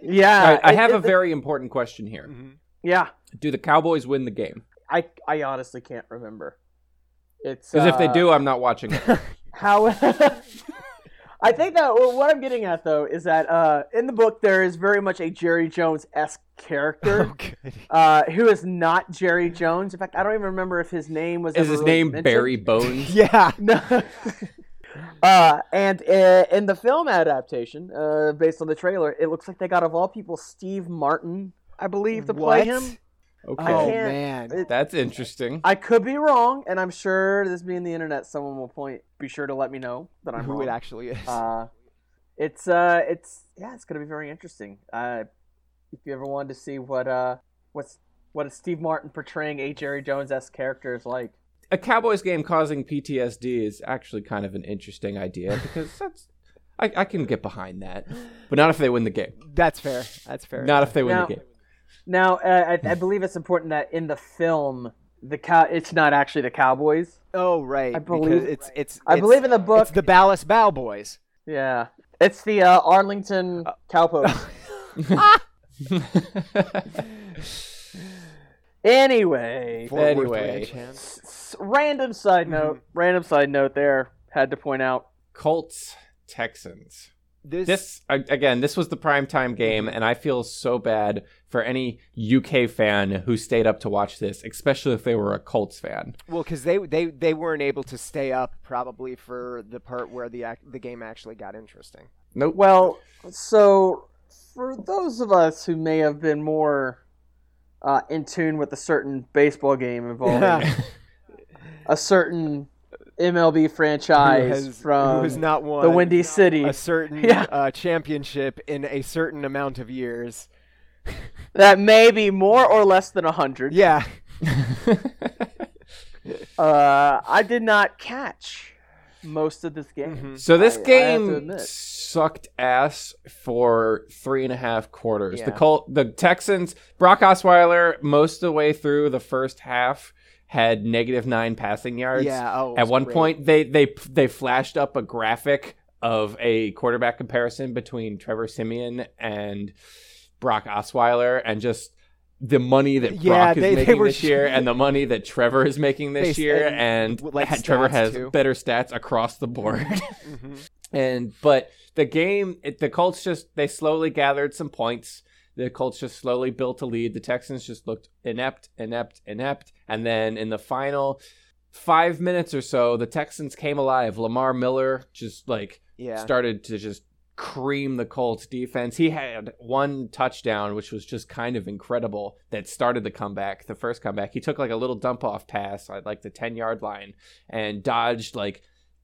yeah, I, I it- have a it- very important question here. Mm-hmm. yeah. Do the Cowboys win the game? I I honestly can't remember. It's Because if they uh, do, I'm not watching it. How I think that well, what I'm getting at though is that uh, in the book there is very much a Jerry Jones esque character Oh, uh, who is not Jerry Jones. In fact, I don't even remember if his name was. Is ever his really name mentioned. Barry Bones? Yeah. No. uh, and uh, in the film adaptation, uh, based on the trailer, it looks like they got of all people Steve Martin, I believe, to play What? him. Okay. Oh man. it- That's interesting. I could be wrong, and I'm sure this being the internet, someone will point. Be sure to let me know that I'm Who wrong. it actually is. Uh, it's uh, it's yeah, it's gonna be very interesting. Uh, if you ever wanted to see what uh, what's what is Steve Martin portraying a Jerry Jones esque character is like. a Cowboys game causing PTSD is actually kind of an interesting idea because that's I, I can get behind that, but not if they win the game. That's fair. That's fair. Not if they win Now- the game. Now, uh, I, I believe it's important that in the film, the cow, it's not actually the Cowboys. Oh right. I believe- it's it's. I believe in the book. It's the Ballas Bow Boys. yeah, it's the uh, Arlington Cowpokes. anyway, Fort Anyway. S- s- random side note. Random side note. There had to point out. Colts Texans. This, This again, this was the primetime game, and I feel so bad for any UK fan who stayed up to watch this, especially if they were a Colts fan. well, because they they they weren't able to stay up probably for the part where the ac- the game actually got interesting. Nope. Well, so for those of us who may have been more uh, in tune with a certain baseball game involving a certain MLB franchise who has, from who has not won the Windy City. a certain Yeah. uh, championship in a certain amount of years. that may be more or less than a 100. Yeah. Uh, I did not catch most of this game. Mhm. so this I- I have to game admit. sucked ass for three and a half quarters. The Yeah. Colt, the Texans, Brock Osweiler, most of the way through the first half had negative nine passing yards. Yeah. Oh. At one great. point, they they they flashed up a graphic of a quarterback comparison between Trevor Siemian and Brock Osweiler, and just the money that Yeah, Brock is they- they making this year and the money that Trevor is making this They- year, and and, like Trevor has too. better stats across the board. Mhm. and but the game, it, the Colts just they slowly gathered some points. The Colts just slowly built a lead. The Texans just looked inept, inept, inept. And then in the final five minutes or so, the Texans came alive. Lamar Miller just like Yeah. started to just cream the Colts defense. He had one touchdown, which was just kind of incredible, that started the comeback, the first comeback. He took like a little dump off pass at like the 10 yard line and dodged like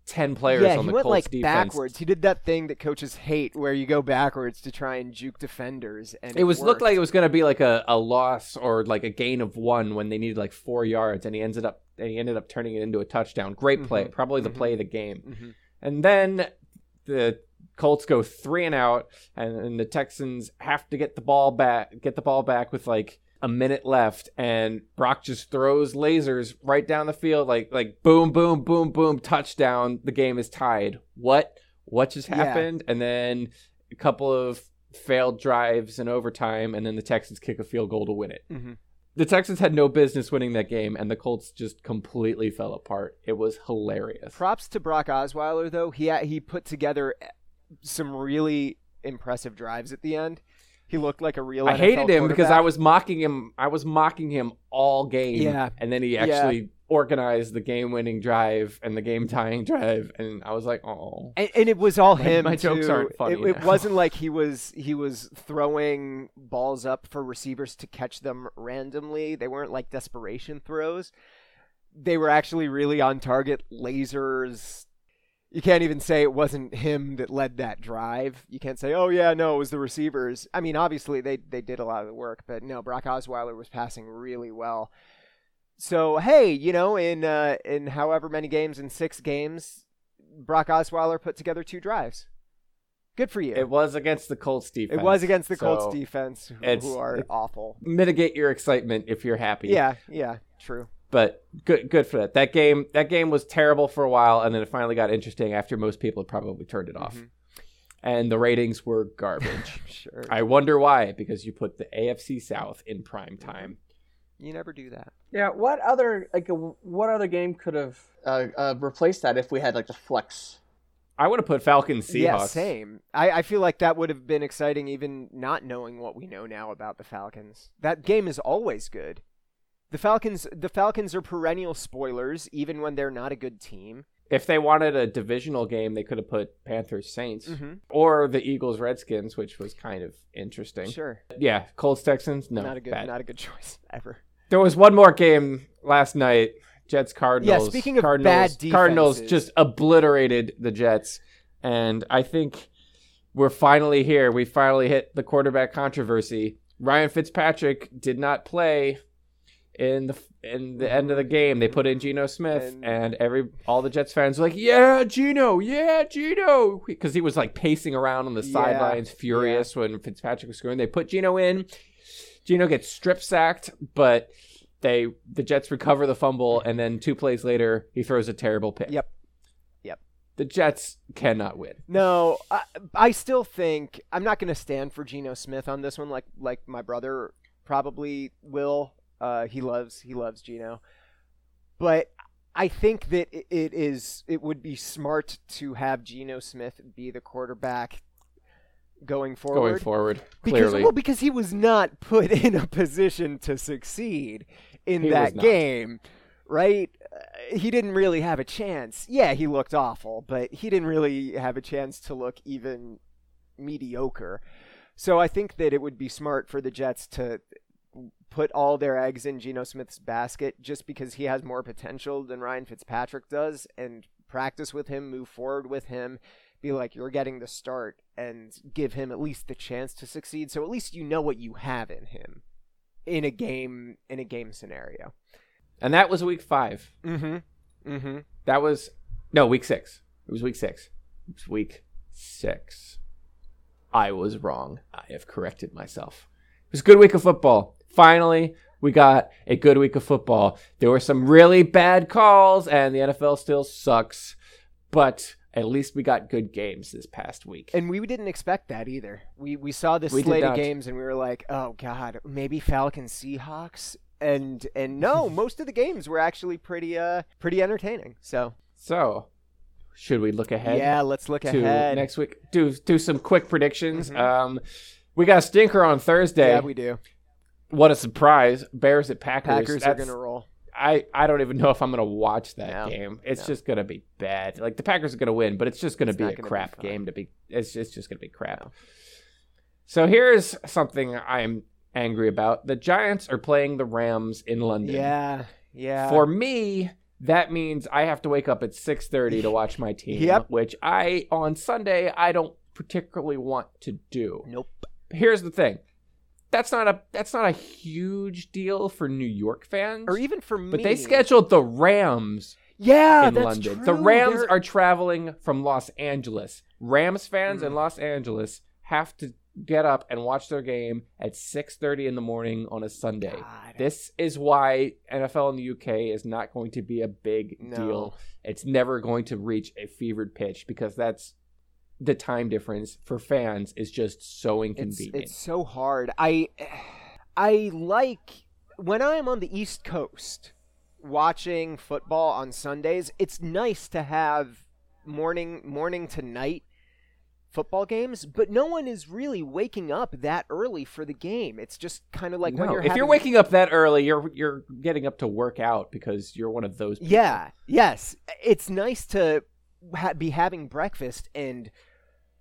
10 players yeah, on he the went Colts like defense. backwards. He did that thing that coaches hate, where you go backwards to try and juke defenders, and It was looked like it was going to be like a, a loss or like a gain of one when they needed like four yards, and he ended up and he ended up turning it into a touchdown. Great play, Mhm, probably the mhm. play of the game. Mhm. And then the Colts go three and out, and, and the Texans have to get the ball back, get the ball back with like a minute left, and Brock just throws lasers right down the field, like like boom, boom, boom, boom, touchdown. The game is tied. What what just Yeah. happened? And then a couple of failed drives in overtime, and then the Texans kick a field goal to win it. Mhm. The Texans had no business winning that game, and the Colts just completely fell apart. It was hilarious. Props to Brock Osweiler though. He ha- he put together some really impressive drives at the end. He looked like a real. I NFL hated him because I was mocking him. I was mocking him all game. Yeah. And then he Yeah. actually organized the game winning drive and the game tying drive. And I was like, oh. And, and it was all My- him. my jokes too. aren't funny It, it wasn't like he was he was throwing balls up for receivers to catch them randomly. They weren't like desperation throws. They were actually really on target lasers. You can't even say it wasn't him that led that drive. You can't say, "Oh yeah, no, it was the receivers." I mean, obviously they they did a lot of the work, but no, Brock Osweiler was passing really well. So hey, you know, in uh, in however many games, in six games, Brock Osweiler put together two drives. Good for you. It was against the Colts defense. It was against the So Colts defense, who, who are awful. Mitigate your excitement if you're happy. Yeah, yeah, true. But good good for that. That game that game was terrible for a while and then it finally got interesting after most people had probably turned it off. Mhm. And the ratings were garbage. Sure. I wonder why, because you put the AFC South in prime time. You never do that. Yeah, what other like a, what other game could have uh, uh, replaced that if we had like the flex? I would have put Falcons Seahawks. Yeah, same. I, I feel like that would have been exciting even not knowing what we know now about the Falcons. That game is always good. The Falcons the Falcons are perennial spoilers even when they're not a good team. If they wanted a divisional game, they could have put Panthers Saints Mm-hmm. or the Eagles Redskins, which was kind of interesting. Sure. Yeah, Colts Texans, no, not a good bad. not a good choice ever. There was one more game last night. Jets Cardinals. Yeah, speaking of Cardinals, bad Cardinals just obliterated the Jets, and I think we're finally here. We finally hit the quarterback controversy. Ryan Fitzpatrick did not play in the in the end of the game. They put in Geno Smith, And- and, every all the Jets fans were like, "Yeah, Geno, yeah, Geno," because he was like pacing around on the Yeah, sidelines, furious when Fitzpatrick was scoring. They put Geno in. Geno gets strip sacked, but they the Jets recover the fumble, and then two plays later, he throws a terrible pick. Yep. Yep. The Jets cannot win. No, I, I still think I'm not going to stand for Geno Smith on this one, like like my brother probably will. Uh, he loves he loves Geno, but I think that it, it is it would be smart to have Geno Smith be the quarterback going forward. Going forward, Because clearly. well, because he was not put in a position to succeed in He that game, right? Uh, he didn't really have a chance. Yeah, he looked awful, but he didn't really have a chance to look even mediocre. So I think that it would be smart for the Jets to put all their eggs in Geno Smith's basket just because he has more potential than Ryan Fitzpatrick does and practice with him, move forward with him, be like, you're getting the start and give him at least the chance to succeed. So at least you know what you have in him in a game in a game scenario. And that was week five. Mm-hmm. Mm-hmm. That was no week six. It was week six. It was week six. I was wrong. I have corrected myself. It was a good week of football. Finally, we got a good week of football. There were some really bad calls, and the NFL still sucks. But at least we got good games this past week. And we didn't expect that either. We we saw this We slate of games and we were like, oh god, maybe Falcons Seahawks. And and no, most of the games were actually pretty uh pretty entertaining. So So, should we look ahead? yeah, let's look to ahead. next week. Do do some quick predictions. Mhm. Um, we got a stinker on Thursday. yeah, we do. What a surprise! Bears at Packers. Packers are gonna roll. I I don't even know if I'm gonna watch that No, game. It's no. just gonna be bad. Like the Packers are gonna win, but it's just gonna It's be a gonna crap fun. game to be. It's it's just gonna be crap. So here's something I'm angry about. The Giants are playing the Rams in London. Yeah, yeah. For me, that means I have to wake up at 6:30 to watch my team, Yep. which I on Sunday I don't particularly want to do. nope. Here's the thing. That's not a that's not a huge deal for New York fans. Or even for me. but they scheduled the Rams yeah, in that's London. True. The Rams They're- are traveling from Los Angeles. Rams fans in Mm. Los Angeles have to get up and watch their game at 6:30 in the morning on a Sunday. God. This is why NFL in the UK is not going to be a big No. deal. It's never going to reach a fevered pitch because that's the time difference for fans is just so inconvenient. it's so hard. I I like when I'm on the East Coast watching football on Sundays. It's nice to have morning morning to night football games, but no one is really waking up that early for the game. It's just kind of like when you're if you're waking up that early, you're you're getting up to work out because you're one of those. People. Yeah, yes. It's nice to ha- be having breakfast and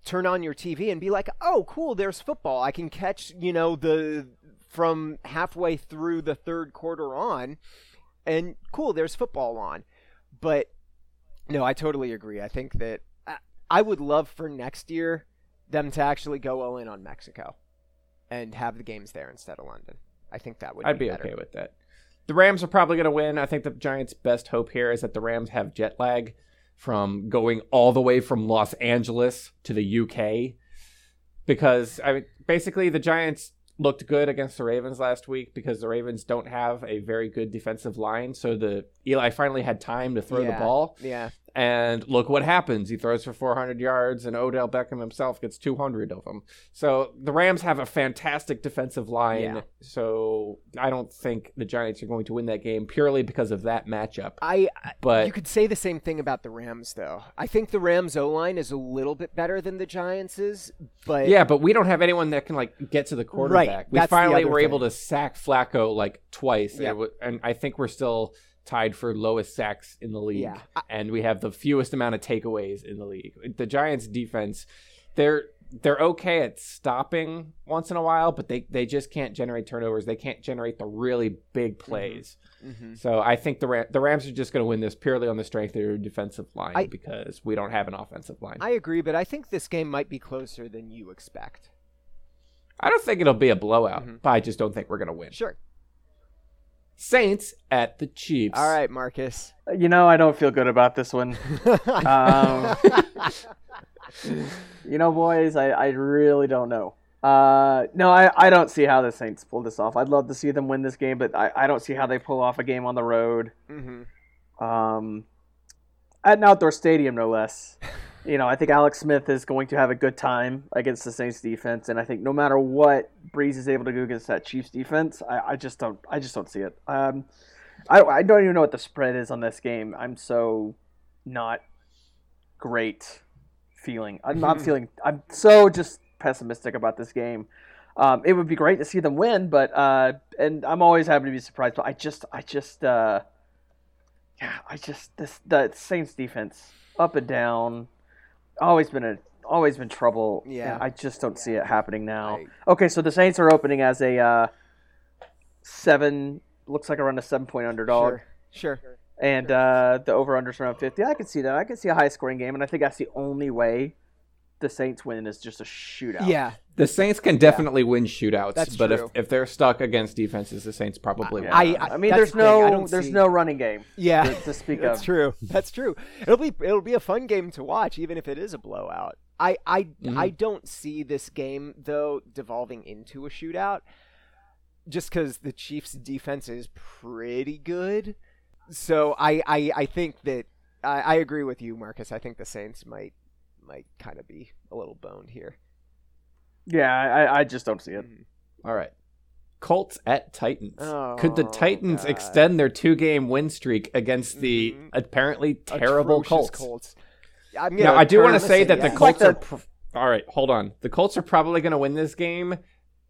turn on your TV and be like, "Oh, cool, there's football. I can catch, you know, the from halfway through the third quarter on and cool, there's football on." But no, I totally agree. I think that I, I would love for next year them to actually go all in on Mexico and have the games there instead of London. I think that would I'd be better. okay with that. The Rams are probably going to win. I think the Giants' best hope here is that the Rams have jet lag from going all the way from Los Angeles to the UK. Because I mean, basically, the Giants looked good against the Ravens last week because the Ravens don't have a very good defensive line. So the Eli finally had time to throw the ball. Yeah. And look what happens. He throws for 400 yards, and Odell Beckham himself gets 200 of them. So the Rams have a fantastic defensive line. Yeah. So I don't think the Giants are going to win that game purely because of that matchup. I, I But you could say the same thing about the Rams, though. I think the Rams O line is a little bit better than the Giants' but yeah, but we don't have anyone that can like get to the quarterback. we that's finally were able to sack Flacco like twice, Yeah. and I think we're still tied for lowest sacks in the league. Yeah. And we have the fewest amount of takeaways in the league. The Giants defense, they're they're okay at stopping once in a while, but they they just can't generate turnovers. They can't generate the really big plays. hmm So I think the Ram- the Rams are just going to win this purely on the strength of their defensive line I- because we don't have an offensive line. I agree, but I think this game might be closer than you expect. I don't think it'll be a blowout, Mhm. but I just don't think we're going to win. Sure. Saints at the Chiefs. All right, Marcus. You know, I don't feel good about this one. Um, You know, boys, I, I really don't know. Uh, no, I, I don't see how the Saints pull this off. I'd love to see them win this game, but I, I don't see how they pull off a game on the road. hmm Um, at an outdoor stadium, no less. You know, I think Alex Smith is going to have a good time against the Saints defense, and I think no matter what Brees is able to do against that Chiefs defense, I, I just don't I just don't see it. Um, I I don't even know what the spread is on this game. I'm so not great feeling. I'm not feeling. I'm so just pessimistic about this game. Um, it would be great to see them win, but uh, and I'm always happy to be surprised. But I just I just uh, yeah, I just this the Saints defense up and down, always been a always been trouble. Yeah. and I just don't see it happening now. I- Okay, so the Saints are opening as a uh, seven, looks like around a seven point underdog, Sure. Sure. and uh, the over unders around fifty. I can see that. I can see a high scoring game, and I think that's the only way the Saints win is just a shootout. Yeah, The Saints can definitely win shootouts, That's but true. if, if they're stuck against defenses, the Saints probably Yeah. won't. I- I, mean, there's the no there's see- no running game yeah. to, to speak That's of. true. That's true. It'll be it'll be a fun game to watch, even if it is a blowout. I I Mhm. I don't see this game though devolving into a shootout, just because the Chiefs' defense is pretty good. So I I, I think that I, I agree with you, Marcus. I think the Saints might might kind of be a little boned here. Yeah, I, I just don't see it. All right. Colts at Titans. Could the Oh, Titans God. extend their two game win streak against the Mhm. apparently terrible Atrocious Colts? I'm Now, I do want to say that in, the yeah. Colts Like are. Pr- all right, hold on. The Colts are probably going to win this game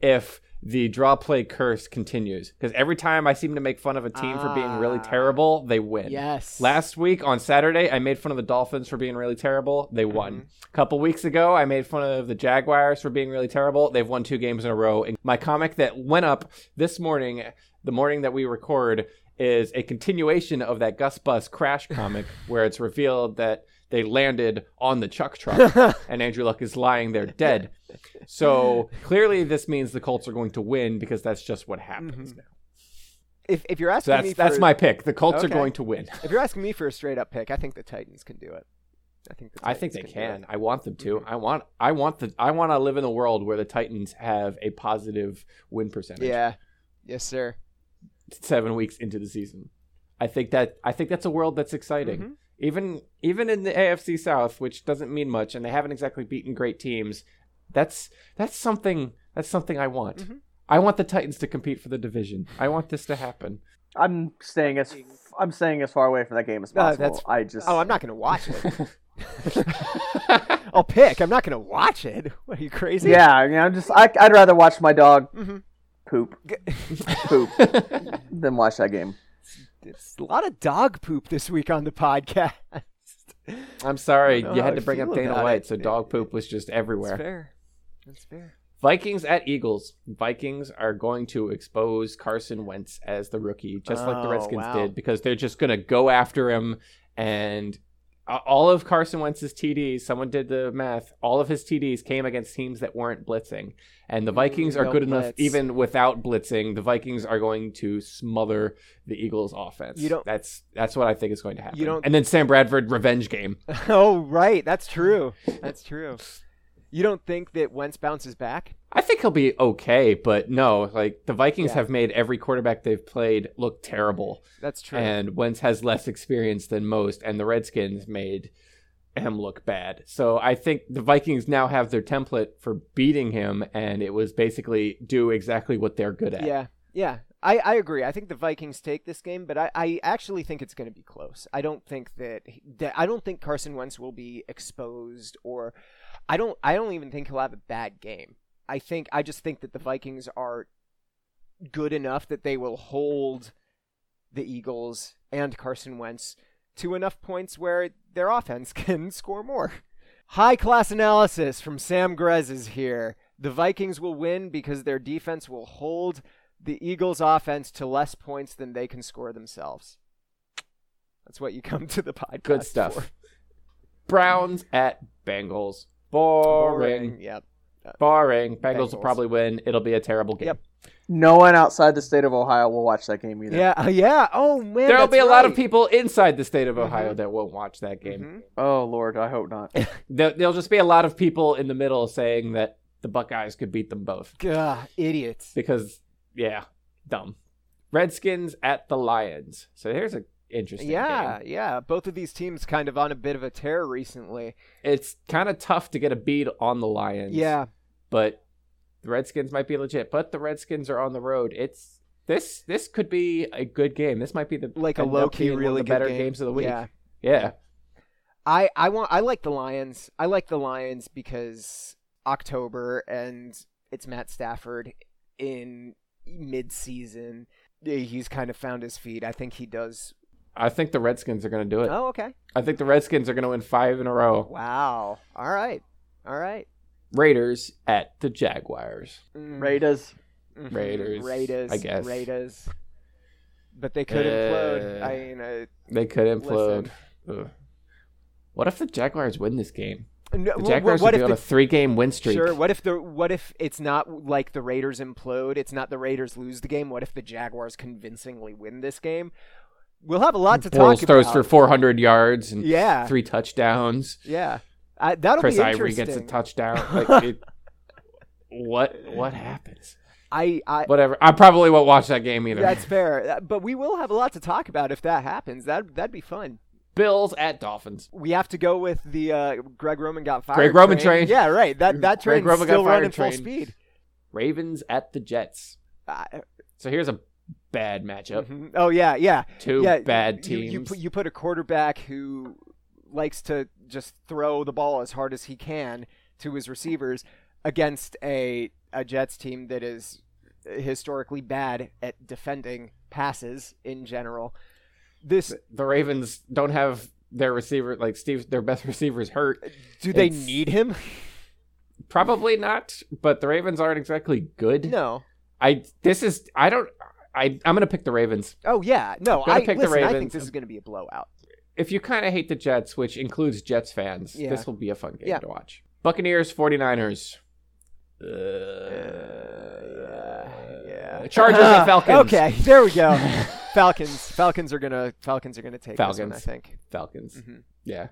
if the draw play curse continues. Because every time I seem to make fun of a team for being really Ah. terrible, they win. Yes. Last week on Saturday, I made fun of the Dolphins for being really terrible. They won. Mhm. A couple weeks ago, I made fun of the Jaguars for being really terrible. They've won two games in a row. And my comic that went up this morning, the morning that we record, is a continuation of that Gus Bus crash comic where it's revealed that they landed on the Chuck truck and Andrew Luck is lying there dead. So clearly, this means the Colts are going to win because that's just what happens Mhm. now. if if you're So asking me that's that's my pick. The Colts are going to win. If you're asking me for a straight up pick, I think the Titans can do it. I think the I think they it. can. I want them Mm-hmm. to. I want. I want the. I want to live in a world where the Titans have a positive win percentage. Yeah. Yes, sir. Seven weeks into the season, I think that. I think that's a world that's exciting. Mhm. Even even in the AFC South, which doesn't mean much, and they haven't exactly beaten great teams. That's that's something. That's something I want. Mhm. I want the Titans to compete for the division. I want this to happen. I'm staying as I'm staying as far away from that game as No, possible. that's- I just Oh, I'm not going to watch it. I'll pick. I'm not going to watch it. What are you crazy? Yeah, I mean, I'm just I, I'd rather watch my dog Mhm. poop poop than watch that game. It's a lot of dog poop this week on the podcast. I'm sorry, I don't know you had I to bring up Dana White, it. so dog poop was just everywhere. That's fair. That's fair. Vikings at Eagles. Vikings are going to expose Carson Wentz as the rookie, just like the Oh, Redskins wow. did, because they're just going to go after him. And all of Carson Wentz's TDs, someone did the math, all of his TDs came against teams that weren't blitzing. And the mm, Vikings are no good enough, even without blitzing. The Vikings are going to smother the Eagles' offense. You don't- That's that's what I think is going to happen. You don't- And then Sam Bradford revenge game. Oh, right. That's true. That's true. You don't think that Wentz bounces back? I think he'll be okay, but no, like the Vikings Yeah. have made every quarterback they've played look terrible, That's true. and Wentz has less experience than most, and the Redskins made him look bad. So I think the Vikings now have their template for beating him, and it was basically do exactly what they're good at. Yeah, yeah. I, I agree. I think the Vikings take this game, but I, I actually think it's going to be close. I don't think that, that I don't think Carson Wentz will be exposed, or I don't I don't even think he'll have a bad game. I think I just think that the Vikings are good enough that they will hold the Eagles and Carson Wentz to enough points where their offense can score more. High class analysis from Sam Grez is here. The Vikings will win because their defense will hold the Eagles' offense to less points than they can score themselves. That's what you come to the podcast Good stuff. for. Browns at Bengals. Boring. Yep. Boring. Bengals, will probably win. It'll be a terrible game. Yep. No one outside the state of Ohio will watch that game either. Yeah. uh, Yeah. Oh man. There'll be a lot of people inside the state of Ohio Mhm. that won't watch that game. Mhm. Oh Lord, I hope not. There, there'll just be a lot of people in the middle saying that the Buckeyes could beat them both Gah, idiots. because, yeah, dumb. Redskins at the Lions. So here's a interesting. Yeah, game. yeah. Both of these teams kind of on a bit of a tear recently. it's kind of tough to get a beat on the Lions. Yeah. but the Redskins might be legit. But the Redskins are on the road. It's this. This could be a good game. This might be the Like a low key, being one of really better game. games of the week. Yeah. yeah. I I want I like the Lions. I like the Lions because October and it's Matt Stafford in mid-season. He's kind of found his feet. I think he does. I think the Redskins are going to do it. Oh, okay. I think the Redskins are going to win five in a row. Wow. All right. All right. Raiders at the Jaguars. Mm, Raiders. mhm. Raiders, Raiders. I guess. Raiders. But they could implode. Uh, I mean, uh, They could implode. What if the Jaguars win this game? No, The well, Jaguars what would if be on the a three-game win streak. Sure. What if the what if it's not like the Raiders implode? It's not the Raiders lose the game. What if the Jaguars convincingly win this game? We'll have a lot to talk throws about. Throws for 400 yards and Yeah. three touchdowns. yeah, I, that'll be interesting. Chris be Ivory gets a touchdown. Like, it, what what happens? I, I Whatever. I probably won't watch that game either. that's fair, Uh, but we will have a lot to talk about if that happens. That that'd be fun. Bills at Dolphins. We have to go with the uh, Greg Roman got fired. Greg Roman train. Yeah, right. That that Roman still running full speed. Ravens at the Jets. Uh, So here's a bad matchup. mhm. Oh yeah, yeah. Two yeah, bad you- teams. You, put, you put a quarterback who likes to just throw the ball as hard as he can to his receivers against a a Jets team that is historically bad at defending passes in general. This the Ravens don't have their receiver like Steve their best receivers hurt. do they It's- need him? Probably not, but the Ravens aren't exactly good. No. I this is I don't I I'm going to pick the Ravens. Oh yeah, no. Gonna I pick the listen, I think this is going to be a blowout. If you kind of hate the Jets, which includes Jets fans, Yeah. this will be a fun game Yeah. to watch. Buccaneers 49ers. Uh, yeah. Chargers at Falcons. Okay, there we go. Falcons. Falcons are gonna. Falcons are gonna take this one. I think. Falcons. Mhm. Yeah.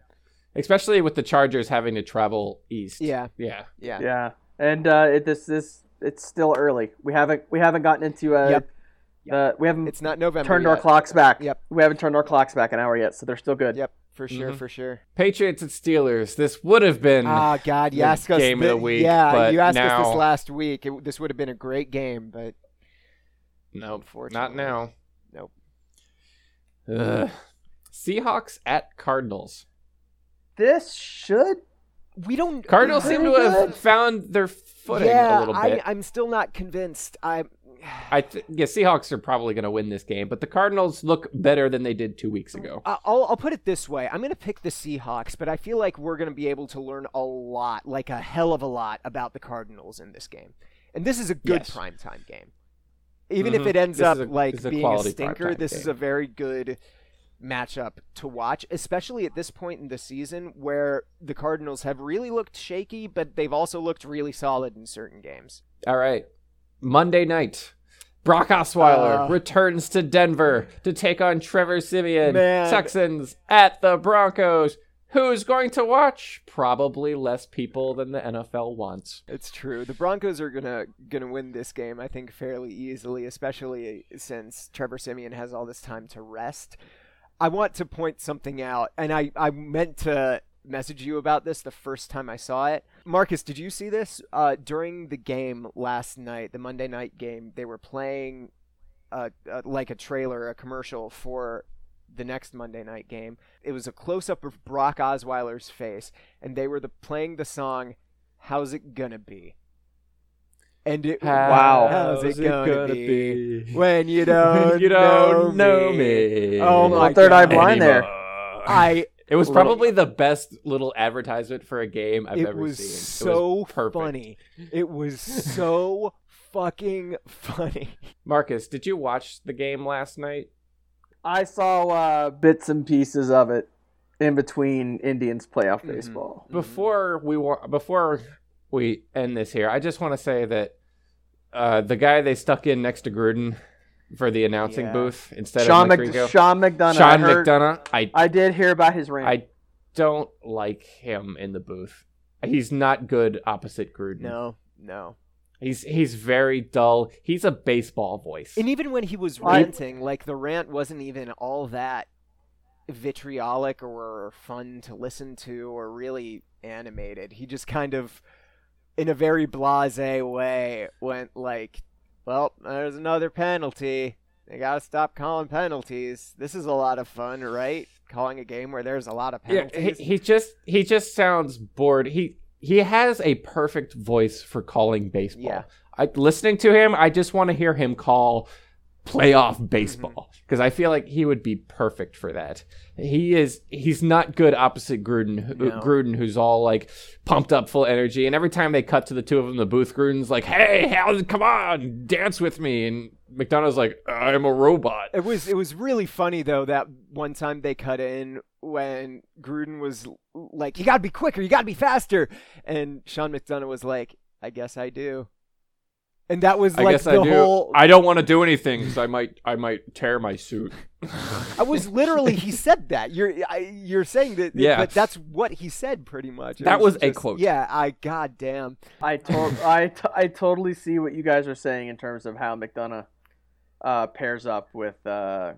Especially with the Chargers having to travel east. Yeah. Yeah. Yeah. Yeah, and uh, it, this this it's still early. We haven't we haven't gotten into uh, Yep. The we haven't It's not November. turned our clocks back. Yep. We haven't turned our clocks back an hour yet, so they're still good. Yep. For sure. Mhm. For sure. Patriots and Steelers. This would have been Ah, God, you the asked us game of the week, Yeah, but you asked us this last week. It, this would have been a great game, but no, not now. Nope. Ugh. Seahawks at Cardinals. This should we don't. Cardinals seem to have good. found their footing yeah, a little bit. I, I'm still not convinced. I. I th- yeah, Seahawks are probably going to win this game, but the Cardinals look better than they did two weeks ago. I'll, I'll put it this way. I'm going to pick the Seahawks, but I feel like we're going to be able to learn a lot, like a hell of a lot, about the Cardinals in this game. And this is a good Yes. primetime game. Even if Mhm. it ends This up a- like a being a stinker, this is a very good matchup to watch, especially at this point in the season where the Cardinals have really looked shaky, but they've also looked really solid in certain games. All right. Monday night. Brock Osweiler Uh. returns to Denver to take on Trevor Siemian. Man. Texans at the Broncos. Who's going to watch? Probably less people than the NFL wants. It's true. The Broncos are gonna gonna win this game, I think, fairly easily, especially since Trevor Siemian has all this time to rest. I want to point something out, and I, I meant to message you about this the first time I saw it. Marcus, did you see this? Uh, during the game last night, the Monday night game, they were playing uh, uh, like a trailer, a commercial for the next Monday night game. It was a close up of Brock Osweiler's face, and they were the, playing the song "How's It Gonna Be." And it Wow. how's it gonna, be, when you don't you don't know me? me. Oh my third eye blind there. I It was Little- probably the best little advertisement for a game I've it ever was seen. so it was perfect. funny. It was so fucking funny. Marcus, did you watch the game last night? I saw uh, bits and pieces of it in between Indians playoff Mhm. baseball. Before we wa- before we end this here, I just want to say that uh, the guy they stuck in next to Gruden for the announcing Yeah. booth instead Sean, of Mc- McGregor, Sean McDonough. I, Sean heard- McDonough, I I did hear about his rant. I don't like him in the booth. He's not good opposite Gruden. No, no. He's he's very dull. He's a baseball voice. And even when he was ranting, like the rant wasn't even all that vitriolic or fun to listen to or really animated. He just kind of, in a very blasé way, went like, "Well, there's another penalty. They gotta stop calling penalties. This is a lot of fun, right? Calling a game where there's a lot of penalties. Yeah, he, penalties." he just he just sounds bored. He he has a perfect voice for calling baseball. Yeah. I listening to him, I just want to hear him call playoff baseball Mm-hmm. because I feel like he would be perfect for that. He is he's not good opposite Gruden. No. Gruden who's all like pumped up, full energy, and every time they cut to the two of them the booth, Gruden's like, "Hey, how, come on, dance with me," and McDonald's like, "I'm a robot." It was it was really funny though that one time they cut in when Gruden was like, "You got to be quicker, you got to be faster," and Sean McDonough was like, "I guess I do." And that was I like guess the I do. whole. I don't want to do anything because I might I might tear my suit. I was literally he said that. You're I, you're saying that, Yeah. but that's what he said pretty much. It That was a just- quote. Yeah, I goddamn. I to- I, t- I totally see what you guys are saying in terms of how McDonough uh, pairs up with. Uh,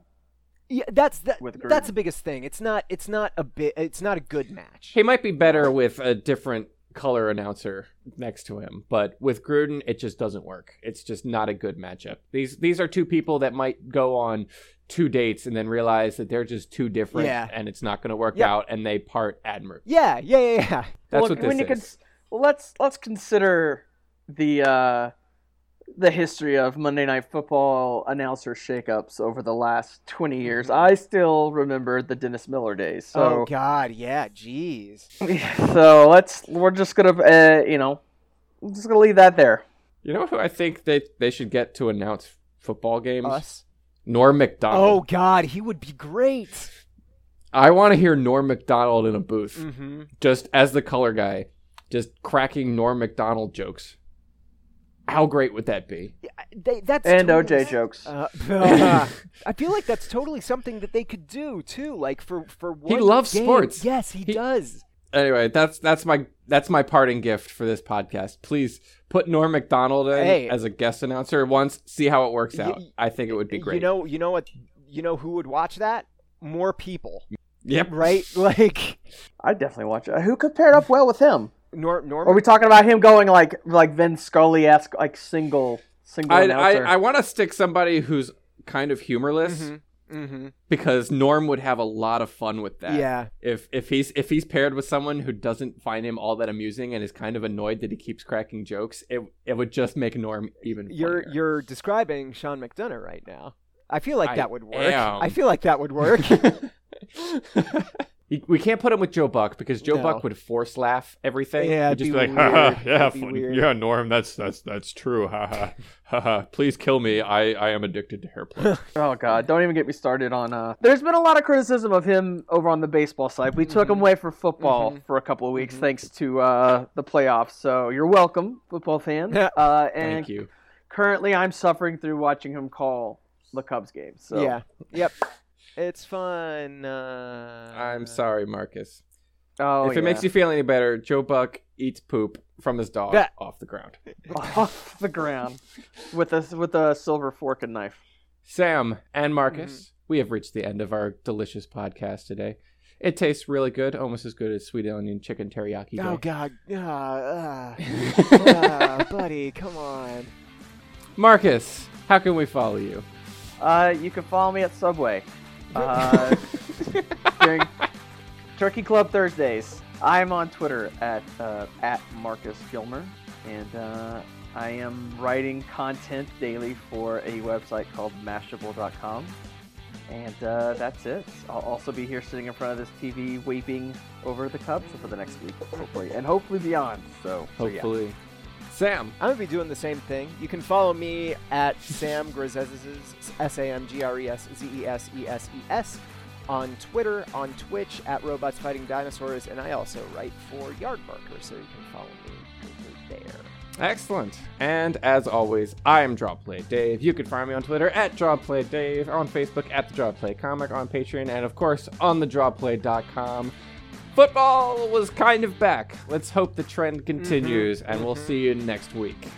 Yeah, that's that, With that's the biggest thing. It's not it's not a bit it's not a good match. He might be better with a different color announcer next to him, but with Gruden, it just doesn't work. It's just not a good matchup. These these are two people that might go on two dates and then realize that they're just too different Yeah. and it's not going to work Yep. out, and they part admirably. Yeah, yeah, yeah, yeah. That's Look, what this when you is. cons- well, let's let's consider the uh, the history of Monday Night Football announcer shakeups over the last twenty years. I still remember the Dennis Miller days. Mm-hmm. oh god, yeah, jeez. so let's we're just gonna uh, you know I'm just gonna leave that there. You know who I think they they should get to announce football games? Us. Norm Macdonald. Oh god, he would be great. I want to hear Norm Macdonald in a booth, Mm-hmm. just as the color guy, just cracking Norm Macdonald jokes. How great would that be? They, that's And totally- OJ jokes. Uh, I feel like that's totally something that they could do too. Like for for one he loves game. sports. Yes, he, He- does. Anyway, that's that's my that's my parting gift for this podcast. Please put Norm Macdonald in Hey. as a guest announcer once. See how it works out. I think it would be great. You know, you know what? You know who would watch that? More people, yep. right? Like I'd definitely watch it. Who could pair up well with him? Nor Are we talking about him going like like Vin Scully esque like single single I I, announcer? I want to stick somebody who's kind of humorless Mhm, mhm. because Norm would have a lot of fun with that. Yeah. If if he's if he's paired with someone who doesn't find him all that amusing and is kind of annoyed that he keeps cracking jokes, it it would just make Norm even You're funnier. you're describing Sean McDonough right now. I feel like I that would work. am. I feel like that would work. We can't put him with Joe Buck because Joe No. Buck would force laugh everything. Yeah, He'd just be be like, weird. "Ha, ha, yeah, It'd be weird. yeah, Norm, that's that's that's true. Ha ha, ha ha. Please kill me. I I am addicted to hair play. Oh god, don't even get me started on uh There's been a lot of criticism of him over on the baseball side. We took Mm-hmm. him away for football for a couple of weeks thanks to uh the playoffs. So you're welcome, football fan. uh and Thank you. currently I'm suffering through watching him call the Cubs game. So Yeah. Yep. It's fun. Uh, I'm sorry, Marcus. Oh, if it makes you feel any better, Joe Buck eats poop from his dog That- off the ground. off the ground with a with a silver fork and knife. Sam and Marcus, Mm-hmm. we have reached the end of our delicious podcast today. It tastes really good, almost as good as sweet onion chicken teriyaki. Day. Oh God. Uh, uh, uh, buddy, come on. Marcus, how can we follow you? Uh, you can follow me at Subway. Uh, during Turkey Club Thursdays. I'm on Twitter at uh, at Marcus Gilmer, and uh, I am writing content daily for a website called Mashable.com. And uh, that's it. I'll also be here sitting in front of this TV, weeping over the Cubs for the next week, hopefully, and hopefully beyond. So, so yeah. Sam. I'm gonna be doing the same thing. You can follow me at Sam Greszes, S A M G R E S Z E S E S E S, on Twitter, on Twitch at Robots Fighting Dinosaurs, and I also write for Yardbarker, so you can follow me over there. Excellent. And as always, I am Drawplay Dave. You can find me on Twitter at Drawplay Dave, on Facebook at the Drawplay Comic, on Patreon, and of course on the Drawplay.com. Football was kind of back. Let's hope the trend mm-hmm. continues, and we'll see you next week.